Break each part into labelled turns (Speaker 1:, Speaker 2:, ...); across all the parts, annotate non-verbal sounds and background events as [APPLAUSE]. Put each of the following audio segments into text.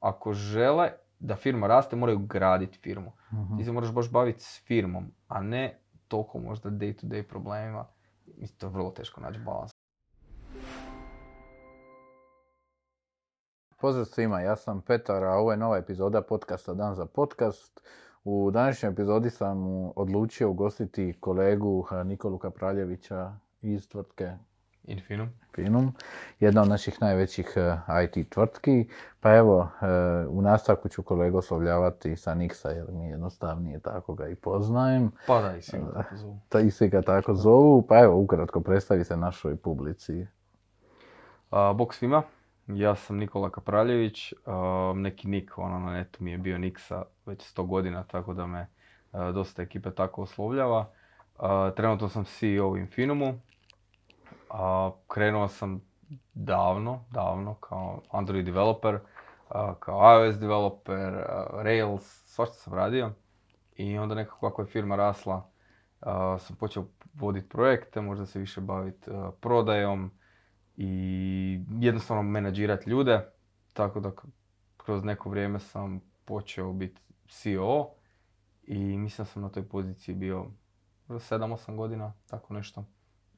Speaker 1: ako žele da firma raste, moraju graditi firmu.
Speaker 2: Mhm.
Speaker 1: Ti se moraš baš baviti s firmom, a ne toliko možda day to day problemima. Mislim, to je vrlo teško naći balans.
Speaker 2: Pozdrav svima, ja sam Petar, a ovo je nova epizoda podcasta Dan za podcast. U današnjoj epizodi sam odlučio ugostiti kolegu Nikolu Kapraljevića iz tvrtke
Speaker 1: Infinum.
Speaker 2: Finum, jedna od naših najvećih eh, IT tvrtki. Pa evo, eh, u nastavku ću kolegu oslovljavati sa Niksa jer mi je jednostavnije tako ga i poznajem.
Speaker 1: Pa da, i svi ga tako zovu.
Speaker 2: Ta i svi ga tako zovu. Pa evo, ukratko predstavi se našoj publici.
Speaker 1: A, bok svima, ja sam Nikola Kapraljević, a, neki nik ono na netu mi je bio Niksa već 100 godina, tako da me a, dosta ekipe tako oslovljava. Trenutno sam CEO u Infinumu, a, krenuo sam davno, davno kao Android developer, a, kao iOS developer, a, Rails, svašta sam radio. I onda nekako kako je firma rasla, sam počeo voditi projekte, možda se više baviti prodajom, i jednostavno menadžirati ljude, tako da kroz neko vrijeme sam počeo biti CEO i mislim sam na toj poziciji bio 7-8 godina, tako nešto,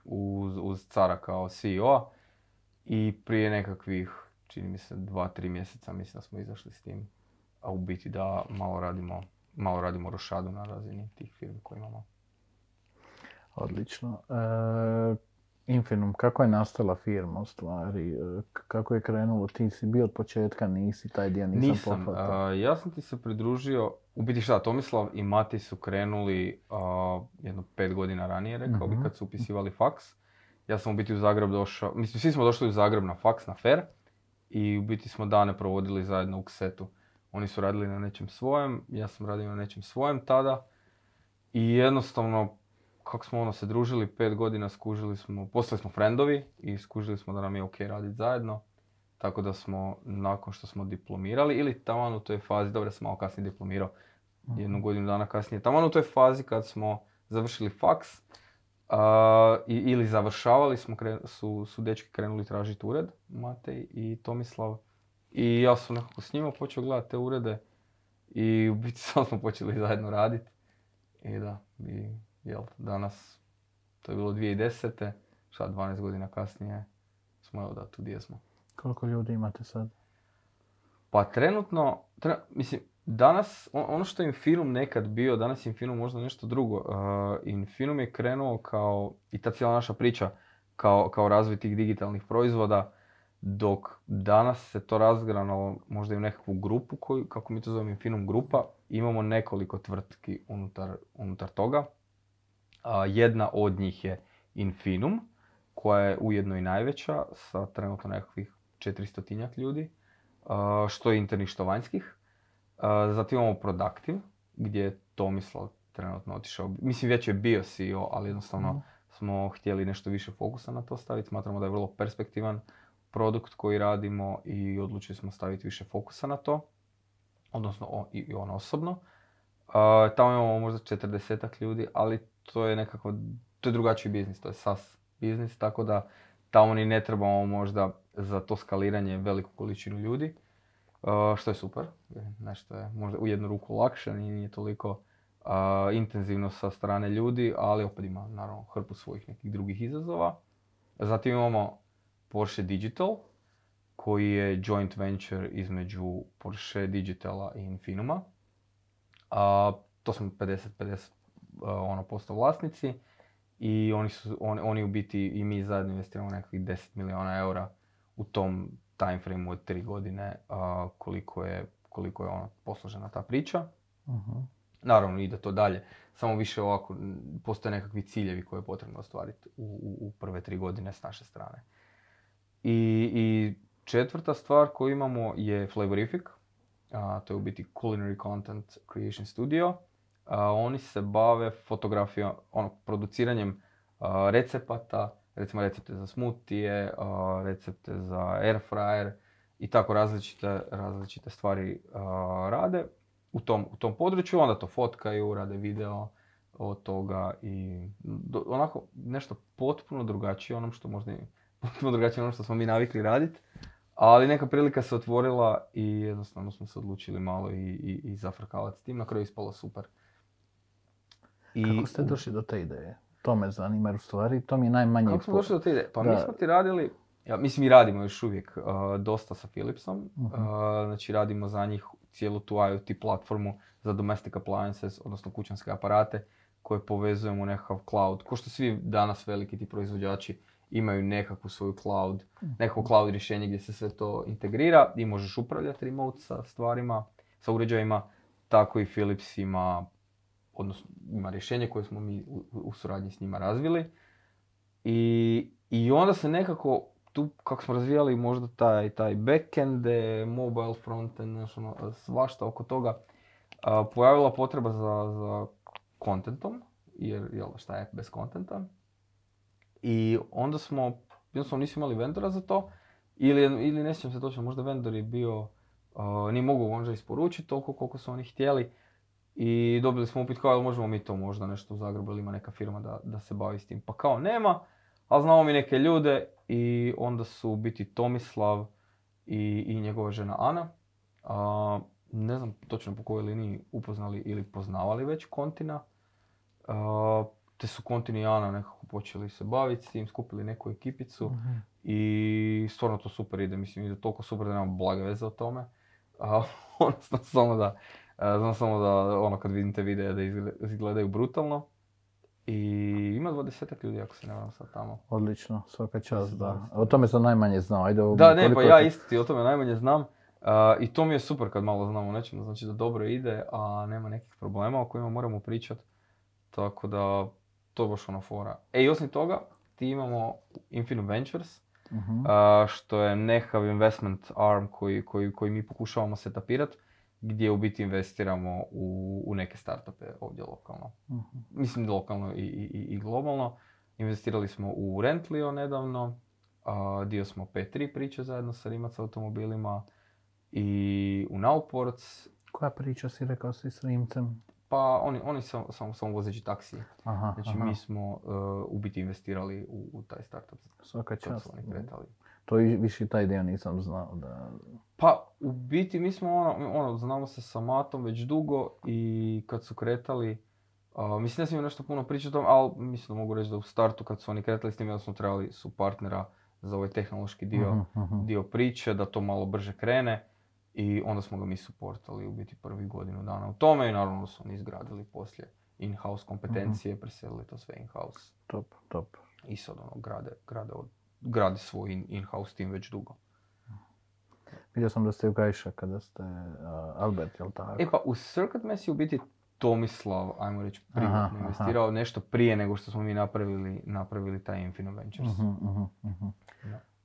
Speaker 1: uz, uz cara kao CEO i prije nekakvih, čini mi se, 2-3 mjeseca mislim da smo izašli s tim, a u biti da malo radimo, malo radimo rošadu na razini tih firmi koje imamo.
Speaker 2: Odlično. E, Infinum, kako je nastala firma u stvari? E, Kako je krenulo? Ti si bio od početka, nisi, taj dio nisam,
Speaker 1: Nisam,
Speaker 2: pohvatao.
Speaker 1: a, ja sam ti se pridružio, u biti šta, Tomislav i Mati su krenuli a, jedno pet godina ranije, rekao bi,
Speaker 2: Mhm.
Speaker 1: kad su upisivali faks. Ja sam u biti u Zagreb došao, mislim, svi smo došli u Zagreb na faks, na fair, i u biti smo dane provodili zajedno u ksetu. Oni su radili na nečem svojem, ja sam radio na nečem svojem tada i jednostavno, kako smo ono se družili pet godina, skužili smo, postali smo frendovi i skužili smo da nam je ok raditi zajedno. Tako da smo, nakon što smo diplomirali, ili taman u toj fazi, dobro sam malo kasnije diplomirao, jednu godinu dana kasnije, taman u toj fazi kad smo završili faks, a, i, ili završavali smo, kre- su, su dečki krenuli tražiti ured, Matej i Tomislav. I ja sam nekako s njima počeo gledati te urede i u biti [LAUGHS] samo smo počeli zajedno raditi. I da, i jel, danas, to je bilo 2010. Šta, 12 godina kasnije smo evo da tu gdje smo.
Speaker 2: Koliko ljudi imate sad?
Speaker 1: Pa trenutno, tre- mislim, danas, on- ono što je Infinum nekad bio, danas je Infinum možda nešto drugo. Uh, Infinum je krenuo kao, i ta cijela naša priča, kao, kao razvoj tih digitalnih proizvoda, dok danas se to razgranalo možda i u nekakvu grupu, koju, kako mi to zovemo Infinum grupa, imamo nekoliko tvrtki unutar, unutar toga. Jedna od njih je Infinum, koja je ujedno i najveća, sa trenutno nekakvih 400 ljudi što je internih, što vanjskih. Zatim imamo Productive, gdje je Tomislav trenutno otišao. Mislim, već je bio CEO, ali jednostavno
Speaker 2: Mhm.
Speaker 1: smo htjeli nešto više fokusa na to staviti. Smatramo da je vrlo perspektivan produkt koji radimo i odlučili smo staviti više fokusa na to. Odnosno o- i, on osobno. Tamo imamo možda 40 ljudi, ali to je nekako, to je drugačiji biznis, to je SaaS biznis, tako da tamo ni ne trebamo možda za to skaliranje veliku količinu ljudi, uh, što je super. Nešto je možda u jednu ruku lakše, nije, toliko uh, intenzivno sa strane ljudi, ali opet ima naravno hrpu svojih nekih drugih izazova. Zatim imamo Porsche Digital, koji je joint venture između Porsche Digitala i Infinuma. A, to smo 50-50 ono, posto vlasnici i oni, su, on- oni u biti i mi zajedno investiramo nekakvih 10 milijuna eura u tom time frameu od 3 godine a, koliko je, koliko je ono posložena ta priča.
Speaker 2: Mhm.
Speaker 1: Naravno ide to dalje, samo više ovako postoje nekakvi ciljevi koje je potrebno ostvariti u, u, u prve tri godine s naše strane. I, i četvrta stvar koju imamo je Flavorific, a, to je u biti Culinary Content Creation Studio. Oni se bave fotografijom, ono, produciranjem recepata, recimo recepte za smutije, recepte za air fryer i tako različite, različite stvari rade u tom, u tom području, onda to fotkaju, rade video od toga i do- onako nešto potpuno drugačije onom što možda [LAUGHS] potpuno drugačije onom što smo mi navikli raditi. Ali neka prilika se otvorila i jednostavno smo se odlučili malo i, i, i zafrkalati s tim. Na kraju ispalo super.
Speaker 2: I, Kako ste došli do te ideje? To me zanima jer u stvari to mi je najmanje...
Speaker 1: Kako smo došli do te ideje? Pa mi smo ti radili, ja, mislim mi radimo još uvijek uh, dosta sa Philipsom. uh znači radimo za njih cijelu tu IoT platformu za domestic appliances, odnosno kućanske aparate koje povezujemo u nekakav cloud. Ko što svi danas veliki ti proizvođači imaju nekakvu svoju cloud, nekakvo cloud rješenje gdje se sve to integrira i možeš upravljati remote sa stvarima, sa uređajima, tako i Philips ima, odnosno ima rješenje koje smo mi u, suradnji s njima razvili. I, I onda se nekako tu kako smo razvijali možda taj, taj backend, mobile frontend, ono, svašta oko toga, pojavila potreba za, za contentom, jer jel, šta je bez contenta. I onda smo, jednostavno nismo imali vendora za to, ili, ili ne sjećam se točno, možda vendor je bio, uh, nije mogu možda isporučiti toliko koliko su oni htjeli. I dobili smo upit kao, možemo mi to možda nešto u Zagrebu ili ima neka firma da, da se bavi s tim. Pa kao nema, ali znamo mi neke ljude i onda su biti Tomislav i, i njegova žena Ana. Uh, ne znam točno po kojoj liniji upoznali ili poznavali već Kontina. Uh, te su Kontin i Ana nekako počeli se baviti s tim, skupili neku ekipicu uh i stvarno to super ide. Mislim, ide toliko super da nemam blage veze o tome. Uh, [LAUGHS] odnosno samo da, znam samo da ono kad vidite videe da izgledaju brutalno. I ima dvadesetak ljudi ako se ne varam sad tamo.
Speaker 2: Odlično, svaka čast, da. O tome sam najmanje znao. Ajde,
Speaker 1: da, ne, pa ja isto ti o tome najmanje znam. I to mi je super kad malo znamo o nečemu, znači da dobro ide, a nema nekih problema o kojima moramo pričati. Tako da, to je baš ono fora. E i osim toga, ti imamo Infinite Ventures, uh što je nekakav investment arm koji, koji, koji mi pokušavamo setapirati, gdje u biti investiramo u, u neke startupe ovdje lokalno. uh Mislim lokalno i, i, i globalno. Investirali smo u Rentlio nedavno, uh, dio smo P3 priče zajedno sa Rimac automobilima, i u Nauports.
Speaker 2: Koja priča si rekao si s Rimcem?
Speaker 1: Pa oni, oni samo sam, sam vozeći taksije. Aha, znači mi smo uh, u biti investirali u, u taj startup.
Speaker 2: Svaka čast. Oni kretali. To više taj dio nisam znao da...
Speaker 1: Pa u biti mi smo ono, ono znamo se sa Matom već dugo i kad su kretali Uh, mislim da sam nešto puno pričao o tom, ali mislim da mogu reći da u startu kad su oni kretali s tim, da smo trebali su partnera za ovaj tehnološki dio, uh-huh, uh-huh. dio priče, da to malo brže krene. I onda smo ga mi supportali u biti prvi godinu dana u tome i naravno su oni izgradili poslije in-house kompetencije, mm preselili to sve in-house.
Speaker 2: Top, top.
Speaker 1: I sad ono, grade, grade, grade svoj in-house tim već dugo.
Speaker 2: Vidio sam da ste u Gajša kada ste uh, Albert, jel tako?
Speaker 1: E pa u Circuit Mess je u biti Tomislav, ajmo reći, privatno investirao nešto prije nego što smo mi napravili, napravili taj Infinite Ventures. Uh-huh, uh-huh,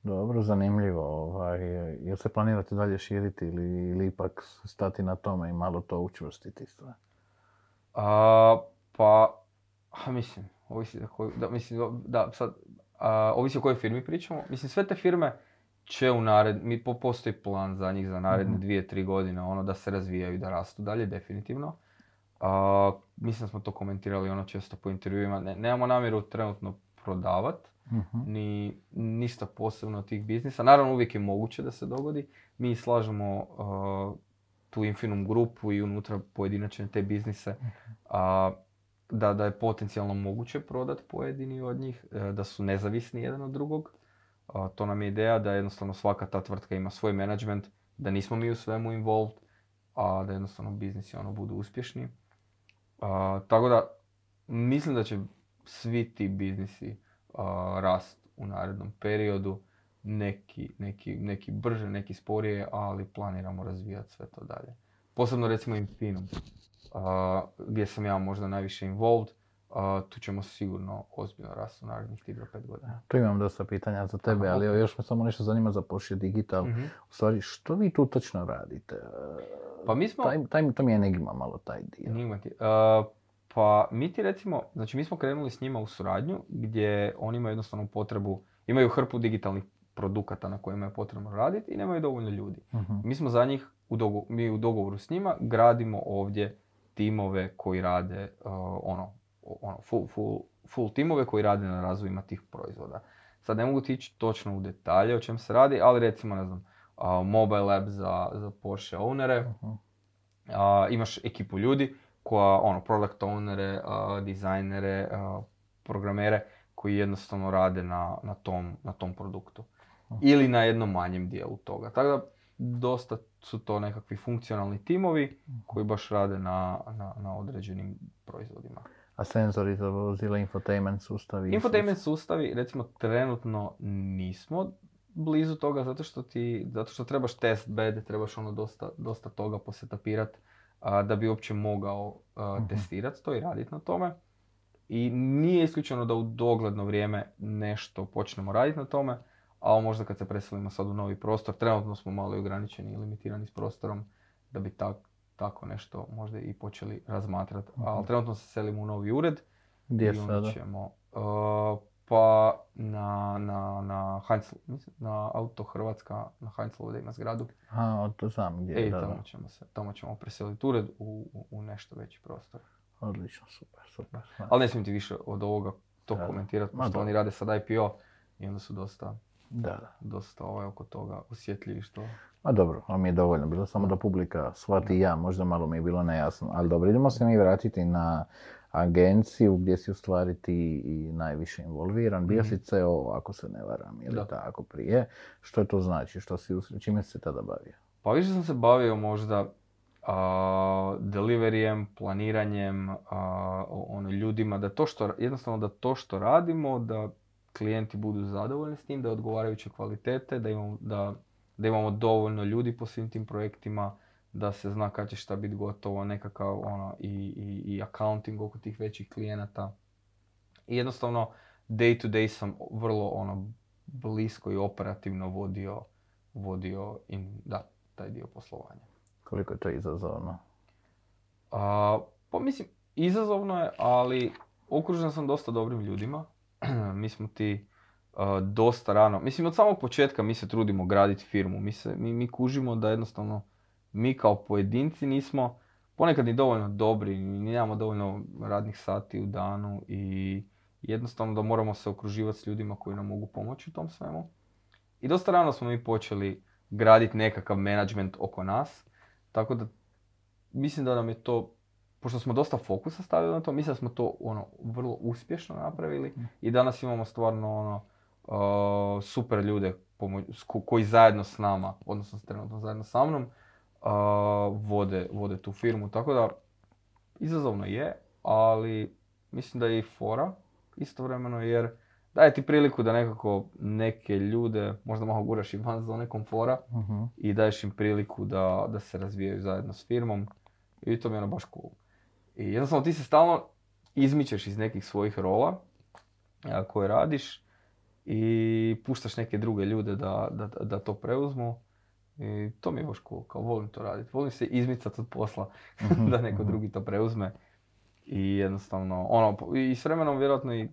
Speaker 2: dobro, zanimljivo. Ovaj, jel se planirate dalje širiti ili, ili ipak stati na tome i malo to učvrstiti stvar?
Speaker 1: A, pa, a, mislim, ovisi da, da, mislim, da, sad, a, ovisi o kojoj firmi pričamo. Mislim, sve te firme će u nared, mi postoji plan za njih za naredne mm dvije, tri godine, ono da se razvijaju i da rastu dalje, definitivno. A, mislim da smo to komentirali ono često po intervjuima. Ne, nemamo namjeru trenutno prodavati, uh ni ništa posebno od tih biznisa. Naravno uvijek je moguće da se dogodi. Mi slažemo uh, tu Infinum grupu i unutra pojedinačne te biznise uh, da, da je potencijalno moguće prodati pojedini od njih, uh, da su nezavisni jedan od drugog. to nam je ideja da jednostavno svaka ta tvrtka ima svoj management, da nismo mi u svemu involved, a da jednostavno biznisi ono budu uspješni. tako da mislim da će svi ti biznisi rast u narednom periodu. Neki, neki, neki brže, neki sporije, ali planiramo razvijati sve to dalje. Posebno recimo Infinum, gdje sam ja možda najviše involved, tu ćemo sigurno ozbiljno rasti u narednih 3 do 5 godina.
Speaker 2: Tu imam dosta pitanja za tebe, ali još me samo nešto zanima za Porsche Digital. mm U stvari, što vi tu točno radite?
Speaker 1: Pa mi smo...
Speaker 2: Taj, taj, to mi je enigma malo taj dio.
Speaker 1: Enigma ti. Uh, pa mi ti recimo, znači mi smo krenuli s njima u suradnju gdje oni imaju jednostavno potrebu, imaju hrpu digitalnih produkata na kojima je potrebno raditi i nemaju dovoljno ljudi. uh Mi smo za njih, u mi u dogovoru s njima gradimo ovdje timove koji rade uh, ono, ono full, full, full timove koji rade na razvojima tih proizvoda. Sad ne mogu ti ići točno u detalje o čem se radi, ali recimo, ne znam, a, mobile app za, za Porsche ownere.
Speaker 2: Mhm.
Speaker 1: A, imaš ekipu ljudi koja, ono, product ownere, a, dizajnere, a, programere koji jednostavno rade na, na, tom, na tom produktu.
Speaker 2: Mhm.
Speaker 1: Ili na jednom manjem dijelu toga. Tako da, dosta su to nekakvi funkcionalni timovi koji baš rade na, na, na određenim proizvodima.
Speaker 2: A senzori za vozila, infotainment sustavi?
Speaker 1: Infotainment sustavi, recimo, trenutno nismo blizu toga zato što ti, zato što trebaš test bed, trebaš ono dosta, dosta toga posetapirat a, da bi uopće mogao
Speaker 2: Mhm.
Speaker 1: testirati to i raditi na tome. I nije isključeno da u dogledno vrijeme nešto počnemo raditi na tome, ali možda kad se preselimo sad u novi prostor, trenutno smo malo i ograničeni i limitirani s prostorom, da bi tak, tako nešto možda i počeli razmatrati. Ali
Speaker 2: Mhm.
Speaker 1: trenutno se selimo u novi ured,
Speaker 2: Gdje sada?
Speaker 1: ćemo, uh, pa na, na, na Heinz, mislim, na Auto Hrvatska, na Heinzlovu da ima zgradu.
Speaker 2: A, to znam gdje je,
Speaker 1: E, tamo ćemo se, tamo ćemo preseliti ured u, u, u nešto veći prostor.
Speaker 2: Odlično, super, super.
Speaker 1: Ali ne smijem ti više od ovoga to komentirati, pošto
Speaker 2: dobro.
Speaker 1: oni rade sad IPO i onda su dosta,
Speaker 2: Da,
Speaker 1: dosta ovaj, oko toga osjetljivi što...
Speaker 2: Ma dobro, mi je dovoljno bilo samo da publika shvati ja, možda malo mi je bilo nejasno. Ali dobro, idemo se mi vratiti na agenciju gdje si u stvari ti i najviše involviran. Bio
Speaker 1: Mhm.
Speaker 2: si CEO, ako se ne varam, ili
Speaker 1: Da.
Speaker 2: tako prije. Što to znači? Što si, čime si se tada bavio?
Speaker 1: Pa više sam se bavio možda a, deliverijem, planiranjem, a, o- ono, ljudima, da to što, jednostavno da to što radimo, da klijenti budu zadovoljni s tim, da je odgovarajuće kvalitete, da imamo, da, da imamo dovoljno ljudi po svim tim projektima, da se zna kad će šta biti gotovo, nekakav ono, i, i, i accounting oko tih većih klijenata. I jednostavno, day to day sam vrlo ono, blisko i operativno vodio, vodio in, da, taj dio poslovanja.
Speaker 2: Koliko je to izazovno?
Speaker 1: A, pa mislim, izazovno je, ali okružen sam dosta dobrim ljudima. [CLEARS THROAT] mi smo ti a, dosta rano, mislim od samog početka mi se trudimo graditi firmu. Mi, se, mi, mi kužimo da jednostavno mi kao pojedinci nismo ponekad ni dovoljno dobri, ni nemamo dovoljno radnih sati u danu i jednostavno da moramo se okruživati s ljudima koji nam mogu pomoći u tom svemu. I dosta rano smo mi počeli graditi nekakav management oko nas, tako da mislim da nam je to, pošto smo dosta fokusa stavili na to, mislim da smo to ono vrlo uspješno napravili i danas imamo stvarno ono uh, super ljude pomo- s ko- koji zajedno s nama, odnosno trenutno zajedno sa mnom, uh, vode, vode tu firmu. Tako da izazovno je, ali mislim da je i fora istovremeno jer daje ti priliku da nekako neke ljude možda malo guraš i van zone komfora
Speaker 2: Mhm.
Speaker 1: i daješ im priliku da, da se razvijaju zajedno s firmom i to mi je ono baš cool. I jednostavno ti se stalno izmičeš iz nekih svojih rola koje radiš i puštaš neke druge ljude da, da, da to preuzmu i to mi je baš cool, kao volim to raditi. Volim se izmicati od posla [LAUGHS] da neko drugi to preuzme i jednostavno, ono, i s vremenom vjerojatno i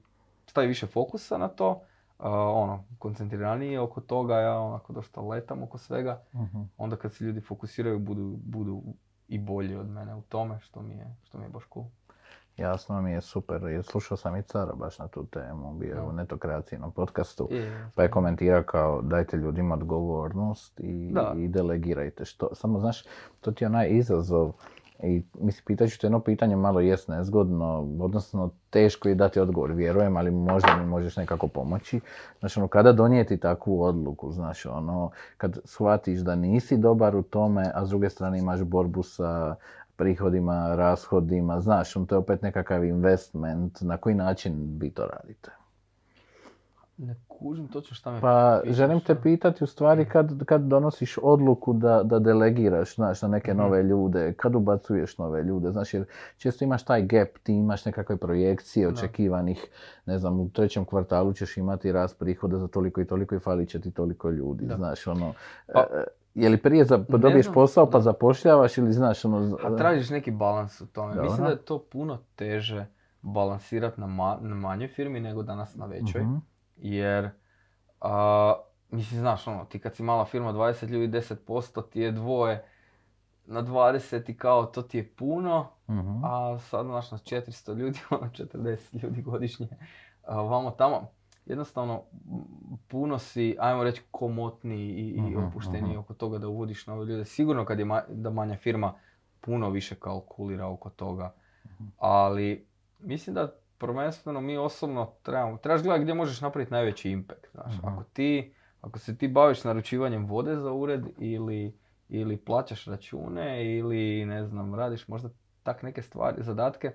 Speaker 1: stavi više fokusa na to, a, ono, koncentriranije oko toga, ja onako dosta letam oko svega,
Speaker 2: Mhm.
Speaker 1: onda kad se ljudi fokusiraju budu, budu i bolji od mene u tome, što mi je, što mi je baš cool.
Speaker 2: Jasno mi je super, jer slušao sam i cara baš na tu temu, bio je u netokreacijnom podcastu.
Speaker 1: I,
Speaker 2: Pa je komentirao kao dajte ljudima odgovornost i, i delegirajte što. Samo znaš, to ti je onaj izazov i mislim, pitat ću te jedno pitanje malo jest nezgodno, odnosno teško je dati odgovor, vjerujem, ali možda mi možeš nekako pomoći. Znaš, ono, kada donijeti takvu odluku, znaš, ono, kad shvatiš da nisi dobar u tome, a s druge strane imaš borbu sa prihodima, rashodima, znaš, on to je opet nekakav investment, na koji način vi to radite?
Speaker 1: ne kužim točno šta me
Speaker 2: Pa
Speaker 1: pitaš,
Speaker 2: želim te pitati u stvari kad, kad donosiš odluku da, da delegiraš znaš, na neke
Speaker 1: Mhm.
Speaker 2: nove ljude, kad ubacuješ nove ljude, znaš jer često imaš taj gap, ti imaš nekakve projekcije očekivanih, ne znam, u trećem kvartalu ćeš imati rast prihoda za toliko i toliko i falit će ti toliko ljudi,
Speaker 1: Da.
Speaker 2: znaš ono,
Speaker 1: Pa-
Speaker 2: e, je li prije za, dobiješ
Speaker 1: znam,
Speaker 2: posao pa
Speaker 1: da.
Speaker 2: zapošljavaš ili znaš ono...
Speaker 1: A tražiš neki balans u tome. Mislim
Speaker 2: Dobro.
Speaker 1: da je to puno teže balansirati na, ma- na manjoj firmi nego danas na većoj.
Speaker 2: Mhm.
Speaker 1: Jer, a, mislim, znaš, ono, ti kad si mala firma 20 ljudi, 10% ti je dvoje na 20 i kao to ti je puno,
Speaker 2: Mhm.
Speaker 1: a sad znaš na 400 ljudi, [LAUGHS] ono 40 ljudi godišnje, a, vamo tamo. jednostavno puno si, ajmo reći, komotniji i, i
Speaker 2: Mhm,
Speaker 1: opušteniji
Speaker 2: mhm.
Speaker 1: oko toga da uvodiš nove ljude. Sigurno kad je ma- da manja firma puno više kalkulira oko toga. Ali mislim da prvenstveno mi osobno trebamo, trebaš gledati gdje možeš napraviti najveći impact. Znaš.
Speaker 2: Mhm.
Speaker 1: Ako ti, ako se ti baviš naručivanjem vode za ured ili, ili plaćaš račune ili ne znam, radiš možda tak neke stvari, zadatke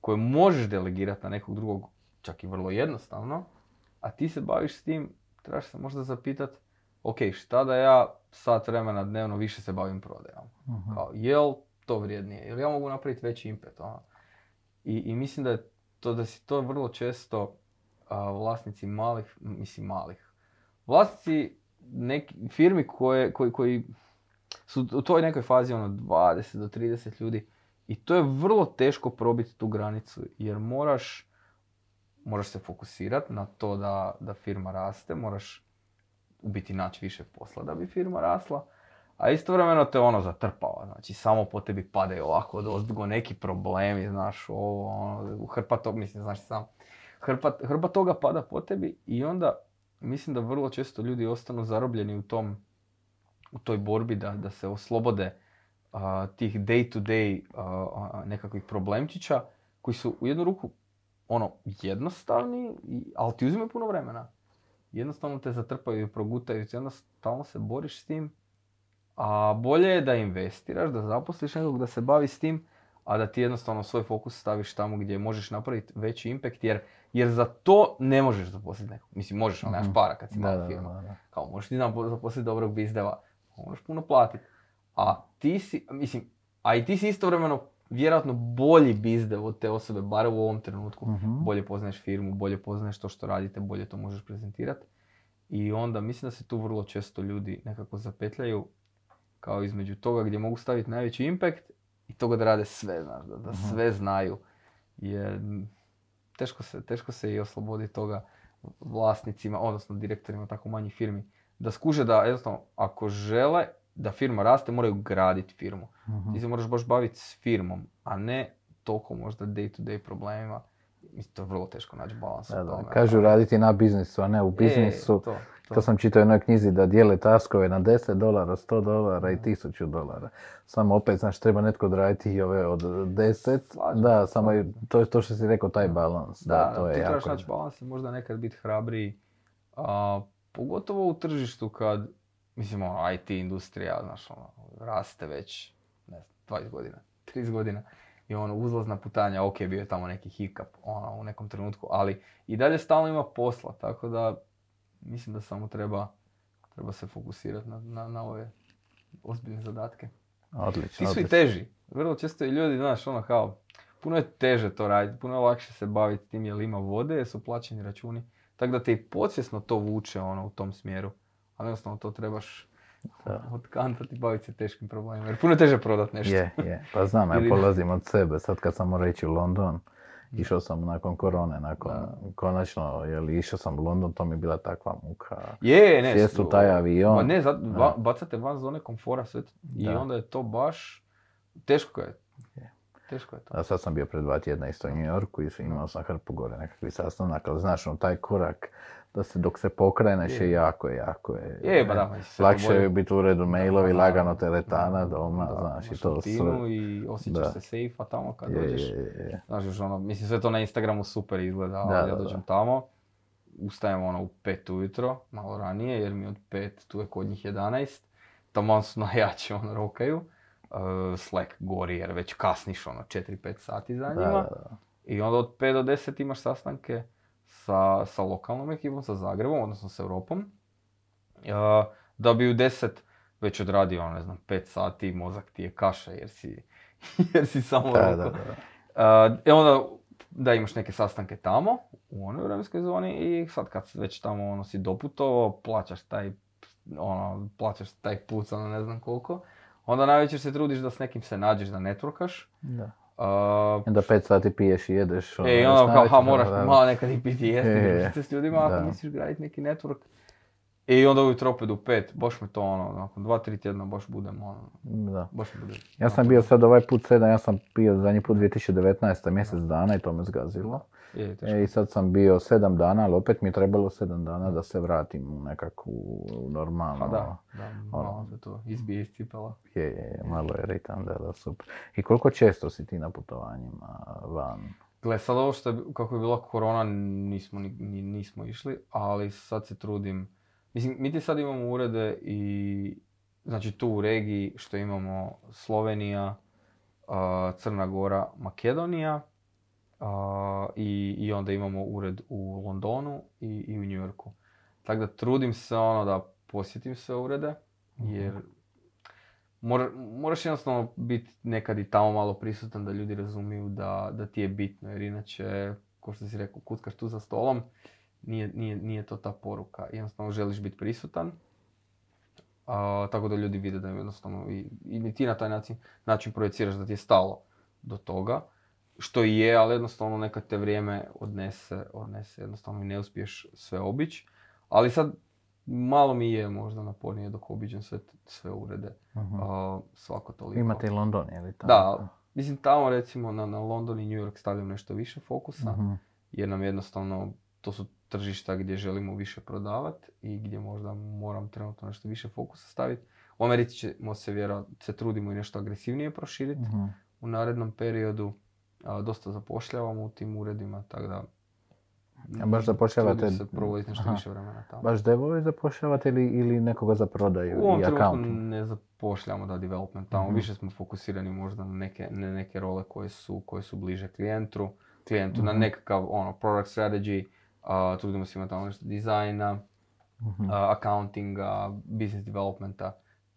Speaker 1: koje možeš delegirati na nekog drugog, čak i vrlo jednostavno, a ti se baviš s tim, trebaš se možda zapitat, ok, šta da ja sat vremena dnevno više se bavim prodajom?
Speaker 2: Mhm.
Speaker 1: Kao, jel to vrijednije? Jel ja mogu napraviti veći impact? Ono? I, I mislim da je to, da si to vrlo često a, vlasnici malih, mislim malih, vlasnici neki, firmi koje, koji, koji su u toj nekoj fazi ono 20 do 30 ljudi i to je vrlo teško probiti tu granicu jer moraš moraš se fokusirati na to da, da firma raste, moraš u biti naći više posla da bi firma rasla, a istovremeno te ono zatrpava, znači samo po tebi padaju ovako od neki problemi, znaš, ovo, ono, hrpa tog, mislim, znaš sam, hrpa, hrpa toga pada po tebi i onda mislim da vrlo često ljudi ostanu zarobljeni u tom, u toj borbi da, da se oslobode a, tih day to day a, nekakvih problemčića koji su u jednu ruku ono jednostavni, ali ti uzimaju puno vremena. Jednostavno te zatrpaju i progutaju i onda stalno se boriš s tim. A bolje je da investiraš, da zaposliš nekog da se bavi s tim, a da ti jednostavno svoj fokus staviš tamo gdje možeš napraviti veći impact, jer, jer za to ne možeš zaposliti nekog. Mislim, možeš, ali nemaš
Speaker 2: Mhm.
Speaker 1: para kad si mala
Speaker 2: da,
Speaker 1: firma.
Speaker 2: da, da.
Speaker 1: Kao, možeš ti zaposliti dobrog bizdeva, moraš puno platiti. A ti si, mislim, a i ti si istovremeno vjerojatno bolji bizdev od te osobe, bar u ovom trenutku.
Speaker 2: Mhm.
Speaker 1: Bolje poznaješ firmu, bolje poznaješ to što radite, bolje to možeš prezentirati. I onda mislim da se tu vrlo često ljudi nekako zapetljaju kao između toga gdje mogu staviti najveći impact i toga da rade sve, znaš, da, da
Speaker 2: Mhm.
Speaker 1: sve znaju. Jer teško se, teško se i oslobodi toga vlasnicima, odnosno direktorima tako manjih firmi, da skuže da jednostavno ako žele da firma raste, moraju graditi firmu.
Speaker 2: Mhm.
Speaker 1: Ti se moraš baš baviti s firmom, a ne toliko možda day to day problemima. Mislim, to je vrlo teško naći balans
Speaker 2: Da,
Speaker 1: u
Speaker 2: da.
Speaker 1: tome.
Speaker 2: Kažu raditi na biznisu, a ne u
Speaker 1: E,
Speaker 2: biznisu.
Speaker 1: to. To
Speaker 2: sam čitao u jednoj knjizi da dijele taskove na 10 dolara, 100 dolara i 1000 dolara. Samo opet, znaš, treba netko odraditi i ove od 10.
Speaker 1: Slažem
Speaker 2: Da, samo je, to je to što si rekao, taj balans.
Speaker 1: Da,
Speaker 2: Da, to je
Speaker 1: tu trebaš naći balans i možda nekad biti hrabriji. A, pogotovo u tržištu kad, mislim, ono, IT industrija, znaš, ono, raste već, ne znam, 20 godina, 30 godina. I ono, uzlazna putanja, ok, bio je tamo neki hiccup, ono, u nekom trenutku, ali i dalje stalno ima posla, tako da mislim da samo treba, treba se fokusirati na, na, na ove ozbiljne zadatke.
Speaker 2: Odlično,
Speaker 1: Ti su i
Speaker 2: odlično.
Speaker 1: teži. Vrlo često i ljudi, znaš, ono kao, puno je teže to raditi, puno je lakše se baviti tim jer ima vode, jer su plaćeni računi. Tako da te i podsvjesno to vuče ono u tom smjeru. Ali jednostavno to trebaš
Speaker 2: Da.
Speaker 1: otkantati i baviti se teškim problemima. Jer puno je teže prodat nešto.
Speaker 2: Je, je. Pa znam, ja polazim od sebe. Sad kad sam morao ići u London, išao sam nakon korone, nakon,
Speaker 1: Da.
Speaker 2: konačno, jel, išao sam u London, to mi je bila takva muka.
Speaker 1: Je, ne.
Speaker 2: Sjest u taj avion.
Speaker 1: Ma ne, za,
Speaker 2: Da.
Speaker 1: va- bacate van zone komfora sve. I
Speaker 2: Da.
Speaker 1: onda je to baš, teško je.
Speaker 2: Je.
Speaker 1: Teško je to.
Speaker 2: A sad sam bio pred dva tjedna isto u New Yorku i imao sam hrpu gore nekakvih sastanaka, ali znaš, ono, taj korak da se dok se pokreneš je jako, jako je.
Speaker 1: Je, pa da,
Speaker 2: Lakše je biti u redu mailovi,
Speaker 1: Da,
Speaker 2: lagano teretana doma,
Speaker 1: da,
Speaker 2: znaš, i to sve.
Speaker 1: i osjećaš se safe, a tamo kad
Speaker 2: Je,
Speaker 1: dođeš. Znaš, još ono, mislim sve to na Instagramu super izgleda, ali ja dođem tamo, ustajem ono u pet ujutro, malo ranije, jer mi od pet, tu je kod njih 11, tamo su [LAUGHS] najjači, ono, rokaju. Uh, Slack gori jer već kasniš ono 4-5 sati za njima. I onda od 5 do 10 imaš sastanke sa, sa lokalnom ekipom, sa Zagrebom, odnosno sa Europom. Uh, da bi u 10 već odradio, ono, ne znam, 5 sati, mozak ti je kaša jer si, [LAUGHS] jer si samo
Speaker 2: Da, da, da.
Speaker 1: Uh, I onda da imaš neke sastanke tamo, u onoj vremenskoj zoni i sad kad već tamo ono si doputovao, plaćaš taj, ono, plaćaš taj put, ono ne znam koliko, onda najveće se trudiš da s nekim se nađeš, da networkaš.
Speaker 2: Da.
Speaker 1: Uh,
Speaker 2: onda pet sati piješ i jedeš. ono,
Speaker 1: E, i
Speaker 2: još
Speaker 1: onda kao, ha, moraš
Speaker 2: da, da.
Speaker 1: malo nekad i piti i jesti, se s ljudima, ako
Speaker 2: da.
Speaker 1: misliš graditi neki network. I onda ujutro opet u pet, baš me to ono, nakon dva, tri tjedna baš budem ono,
Speaker 2: Da.
Speaker 1: baš mi bude.
Speaker 2: Ja sam bio sad ovaj put sedam, ja sam bio zadnji put 2019. mjesec dana i to me zgazilo.
Speaker 1: Je.
Speaker 2: E, I sad sam bio sedam dana, ali opet mi je trebalo sedam dana da se vratim u nekakvu normalnu...
Speaker 1: Pa da, da,
Speaker 2: ono.
Speaker 1: malo se to izbije iz cipela.
Speaker 2: Je, je, je, malo je ritam, da, da, super. I koliko često si ti na putovanjima van?
Speaker 1: Gle, sad ovo što je, kako je bila korona, nismo, ni, ni- nismo išli, ali sad se trudim. Mislim, mi ti sad imamo urede i, znači tu u regiji što imamo Slovenija, a, Crna Gora, Makedonija a, i, i onda imamo ured u Londonu i, i u New Yorku. Tako da trudim se ono da posjetim sve urede, jer mora- moraš jednostavno biti nekad i tamo malo prisutan da ljudi razumiju da, da ti je bitno, jer inače, ko što si rekao, kuckaš tu za stolom, nije, nije, nije to ta poruka. Jednostavno želiš biti prisutan, a, tako da ljudi vide da jednostavno i, i ti na taj način, način projeciraš da ti je stalo do toga, što i je, ali jednostavno nekad te vrijeme odnese, odnese jednostavno i ne uspiješ sve obići. Ali sad malo mi je možda napornije dok obiđem sve, sve urede,
Speaker 2: Mhm.
Speaker 1: a, svako toliko.
Speaker 2: Imate i London, je li tamo?
Speaker 1: Da, mislim tamo recimo na, na London i New York stavljam nešto više fokusa,
Speaker 2: Mhm.
Speaker 1: jer nam jednostavno to su tržišta gdje želimo više prodavati i gdje možda moram trenutno nešto više fokusa staviti. U Americi ćemo se vjerojatno, se trudimo i nešto agresivnije proširiti
Speaker 2: Mhm.
Speaker 1: u narednom periodu. A, dosta zapošljavamo u tim uredima, tako da
Speaker 2: A baš zapošljavate-
Speaker 1: se provoditi nešto
Speaker 2: Aha.
Speaker 1: više vremena tamo.
Speaker 2: Baš devove zapošljavate ili, ili nekoga za prodaju
Speaker 1: U ovom
Speaker 2: i accounting?
Speaker 1: ne zapošljamo da development tamo,
Speaker 2: Mhm.
Speaker 1: više smo fokusirani možda na neke, na neke role koje su, koje su bliže klijentu, klijentu na
Speaker 2: Mhm.
Speaker 1: nekakav ono, product strategy, a, trudimo se imati tamo nešto dizajna, a, accountinga, business developmenta,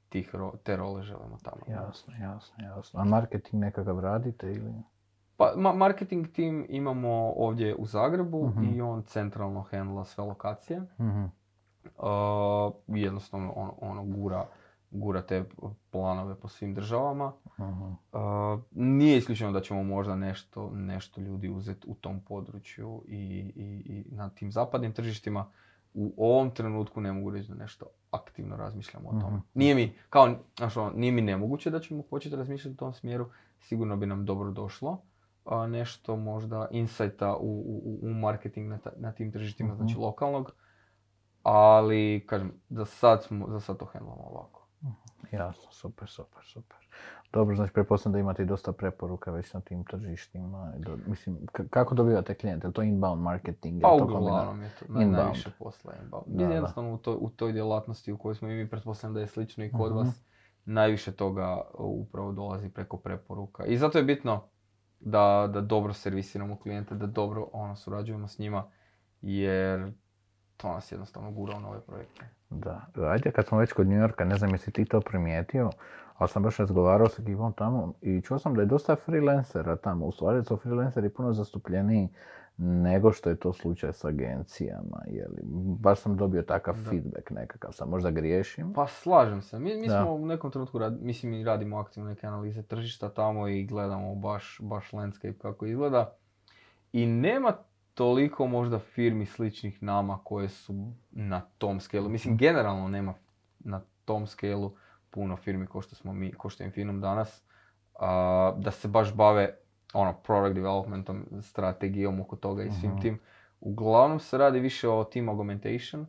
Speaker 1: tih ro- te role želimo tamo.
Speaker 2: Jasno, jasno, jasno. A marketing nekakav radite ili?
Speaker 1: Pa, ma- marketing tim imamo ovdje u Zagrebu
Speaker 2: Mhm.
Speaker 1: i on centralno handla sve lokacije.
Speaker 2: Mhm.
Speaker 1: Uh, jednostavno ono, ono gura, gura te planove po svim državama.
Speaker 2: Mhm.
Speaker 1: Uh, nije isključeno da ćemo možda nešto, nešto ljudi uzeti u tom području i, i, i na tim zapadnim tržištima. U ovom trenutku ne mogu reći da nešto aktivno razmišljamo o tome.
Speaker 2: Mhm.
Speaker 1: Nije mi, kao, ono, nije mi nemoguće da ćemo početi razmišljati u tom smjeru. Sigurno bi nam dobro došlo. a, nešto možda insajta u, u, u marketing na, ta- na tim tržištima,
Speaker 2: Mhm.
Speaker 1: znači lokalnog. Ali, kažem, za sad, smo, za sad to handlamo ovako.
Speaker 2: Jasno, super, super, super. Dobro, znači pretpostavljam da imate i dosta preporuka već na tim tržištima. Do- mislim, k- kako dobivate klijente? Je to inbound marketing?
Speaker 1: Pa
Speaker 2: Je li to kombina-
Speaker 1: uglavnom je to najviše posla inbound.
Speaker 2: Da,
Speaker 1: jednostavno u toj, u toj djelatnosti u kojoj smo i mi, pretpostavljam da je slično i kod
Speaker 2: Mhm.
Speaker 1: vas, najviše toga upravo dolazi preko preporuka. I zato je bitno da, da dobro servisiramo klijente, da dobro ono, surađujemo s njima, jer to nas jednostavno gura u nove projekte.
Speaker 2: Da, ajde kad smo već kod New Yorka, ne znam jesi ti to primijetio, ali sam baš razgovarao sa ekipom tamo i čuo sam da je dosta freelancera tamo. U stvari su freelanceri puno zastupljeniji nego što je to slučaj s agencijama. Jeli. Baš sam dobio takav
Speaker 1: Da.
Speaker 2: feedback nekakav, sam možda griješim.
Speaker 1: Pa slažem se. Mi, mi
Speaker 2: Da.
Speaker 1: smo u nekom trenutku, rad, mislim mi radimo aktivno neke analize tržišta tamo i gledamo baš, baš landscape kako izgleda. I nema toliko možda firmi sličnih nama koje su na tom skelu. Mislim, generalno nema na tom skelu puno firmi ko što smo mi, ko što je Infinum danas, a, da se baš bave ono, product developmentom, strategijom oko toga i svim
Speaker 2: Mhm.
Speaker 1: tim. Uglavnom se radi više o team augmentation,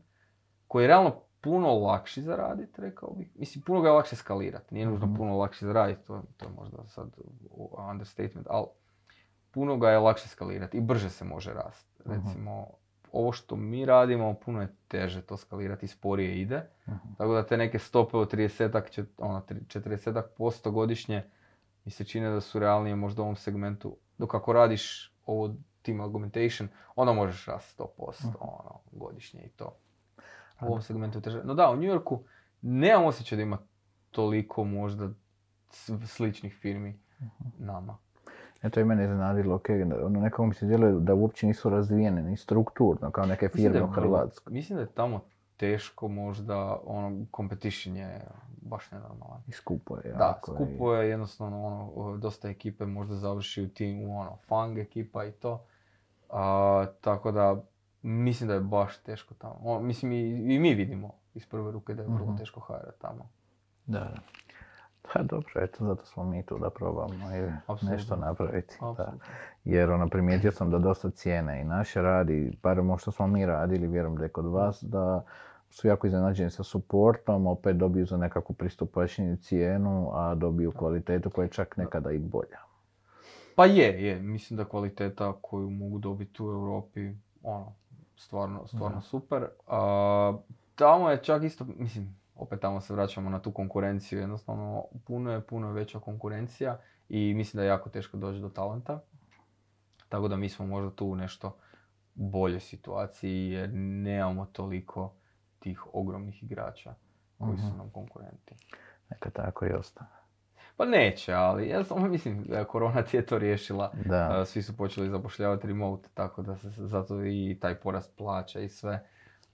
Speaker 1: koji je realno puno lakši za radit, rekao bih. Mislim, puno ga je lakše skalirati. Nije nužno
Speaker 2: Mhm.
Speaker 1: puno lakše za radit, to, to je možda sad understatement, ali puno ga je lakše skalirati i brže se može rasti.
Speaker 2: Mhm.
Speaker 1: Recimo, ovo što mi radimo, puno je teže to skalirati sporije ide.
Speaker 2: Mhm.
Speaker 1: Tako da te neke stope od 30-ak, čet- ono, tri- 40-ak posto godišnje mi se čine da su realnije možda u ovom segmentu. Dok ako radiš ovo team augmentation, onda možeš rast 100%
Speaker 2: Mhm.
Speaker 1: ono, godišnje i to. U ovom segmentu je teže. No da, u New Yorku nemam osjećaj da ima toliko možda sličnih firmi
Speaker 2: Mhm.
Speaker 1: Nama.
Speaker 2: Eto i mene iznenadilo, ok, ono nekako mi se djeluje da uopće nisu razvijene ni strukturno kao neke firme
Speaker 1: je
Speaker 2: u Hrvatskoj.
Speaker 1: Mislim da je tamo teško možda, ono, competition je baš nenormalan.
Speaker 2: I skupo je
Speaker 1: Da,
Speaker 2: jako.
Speaker 1: skupo je jednostavno ono, dosta ekipe možda završi u timu, ono, fang ekipa i to. A, tako da, mislim da je baš teško tamo. O, mislim i, i mi vidimo iz prve ruke da je vrlo
Speaker 2: Mhm.
Speaker 1: teško hajrat tamo.
Speaker 2: Da, da. Pa dobro, eto, zato smo mi tu da probamo i nešto napraviti. Da. Jer ono, primijetio sam da dosta cijene i naše radi, barem ovo što smo mi radili, vjerujem da je kod vas, da su jako iznenađeni sa supportom, opet dobiju za nekakvu pristupačniju cijenu, a dobiju kvalitetu koja je čak nekada i bolja.
Speaker 1: Pa je, je. Mislim da kvaliteta koju mogu dobiti u Europi, ono, stvarno, stvarno super. A, tamo je čak isto, mislim, opet tamo se vraćamo na tu konkurenciju, jednostavno puno je, puno je veća konkurencija i mislim da je jako teško doći do talenta. Tako da mi smo možda tu u nešto boljoj situaciji jer nemamo toliko tih ogromnih igrača koji su
Speaker 2: Mhm.
Speaker 1: nam konkurenti.
Speaker 2: Neka tako i ostane.
Speaker 1: Pa neće, ali ja sam, mislim, e, korona ti je to riješila.
Speaker 2: Da,
Speaker 1: Svi su počeli zapošljavati remote, tako da se zato i taj porast plaća i sve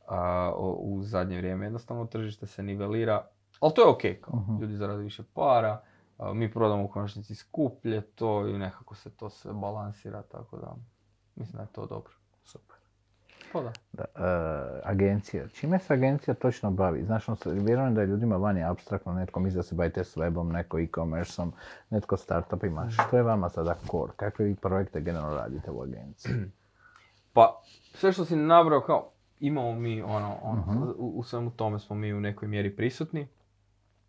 Speaker 1: a, u zadnje vrijeme. Jednostavno tržište se nivelira, ali to je ok, kao.
Speaker 2: Mhm.
Speaker 1: ljudi zarade više para, a, mi prodamo u konačnici skuplje to i nekako se to sve balansira, tako da mislim da je to dobro.
Speaker 2: super.
Speaker 1: Pa da.
Speaker 2: Da, e, agencija. Čime se agencija točno bavi? Znaš, ono, se- vjerujem da je ljudima vani abstraktno, netko misli da se bavite s webom, neko e-commerceom, netko startupima. Što je vama sada core? Kakve vi projekte generalno radite u agenciji?
Speaker 1: Pa, sve što si nabrao kao, imamo mi ono, ono
Speaker 2: Mhm.
Speaker 1: u, u svemu tome smo mi u nekoj mjeri prisutni,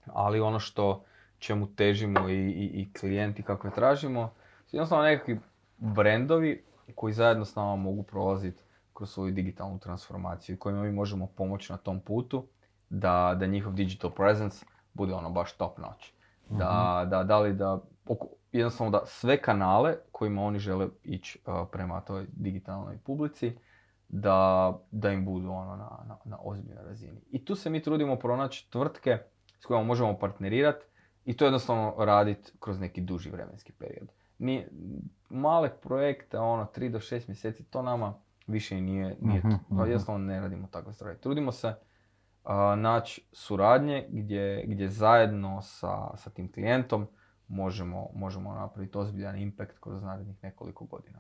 Speaker 1: ali ono što čemu težimo i, i, i klijenti kakve tražimo, su jednostavno nekakvi brendovi koji zajedno s nama mogu prolaziti kroz svoju digitalnu transformaciju i kojima mi možemo pomoći na tom putu da, da njihov digital presence bude ono baš top notch. Da, da, da li da, oko- jednostavno da sve kanale kojima oni žele ići uh, prema toj digitalnoj publici, da, da im budu ono na, na, na ozbiljnoj razini. I tu se mi trudimo pronaći tvrtke s kojima možemo partnerirati i to jednostavno raditi kroz neki duži vremenski period. Ni, male projekte, ono, 3 do 6 mjeseci, to nama više i nije, nije
Speaker 2: Mhm,
Speaker 1: to.
Speaker 2: mhm.
Speaker 1: Jednostavno ne radimo takve stvari. Trudimo se a, naći suradnje gdje, gdje zajedno sa, sa tim klijentom možemo, možemo napraviti ozbiljan impact kroz narednih nekoliko godina.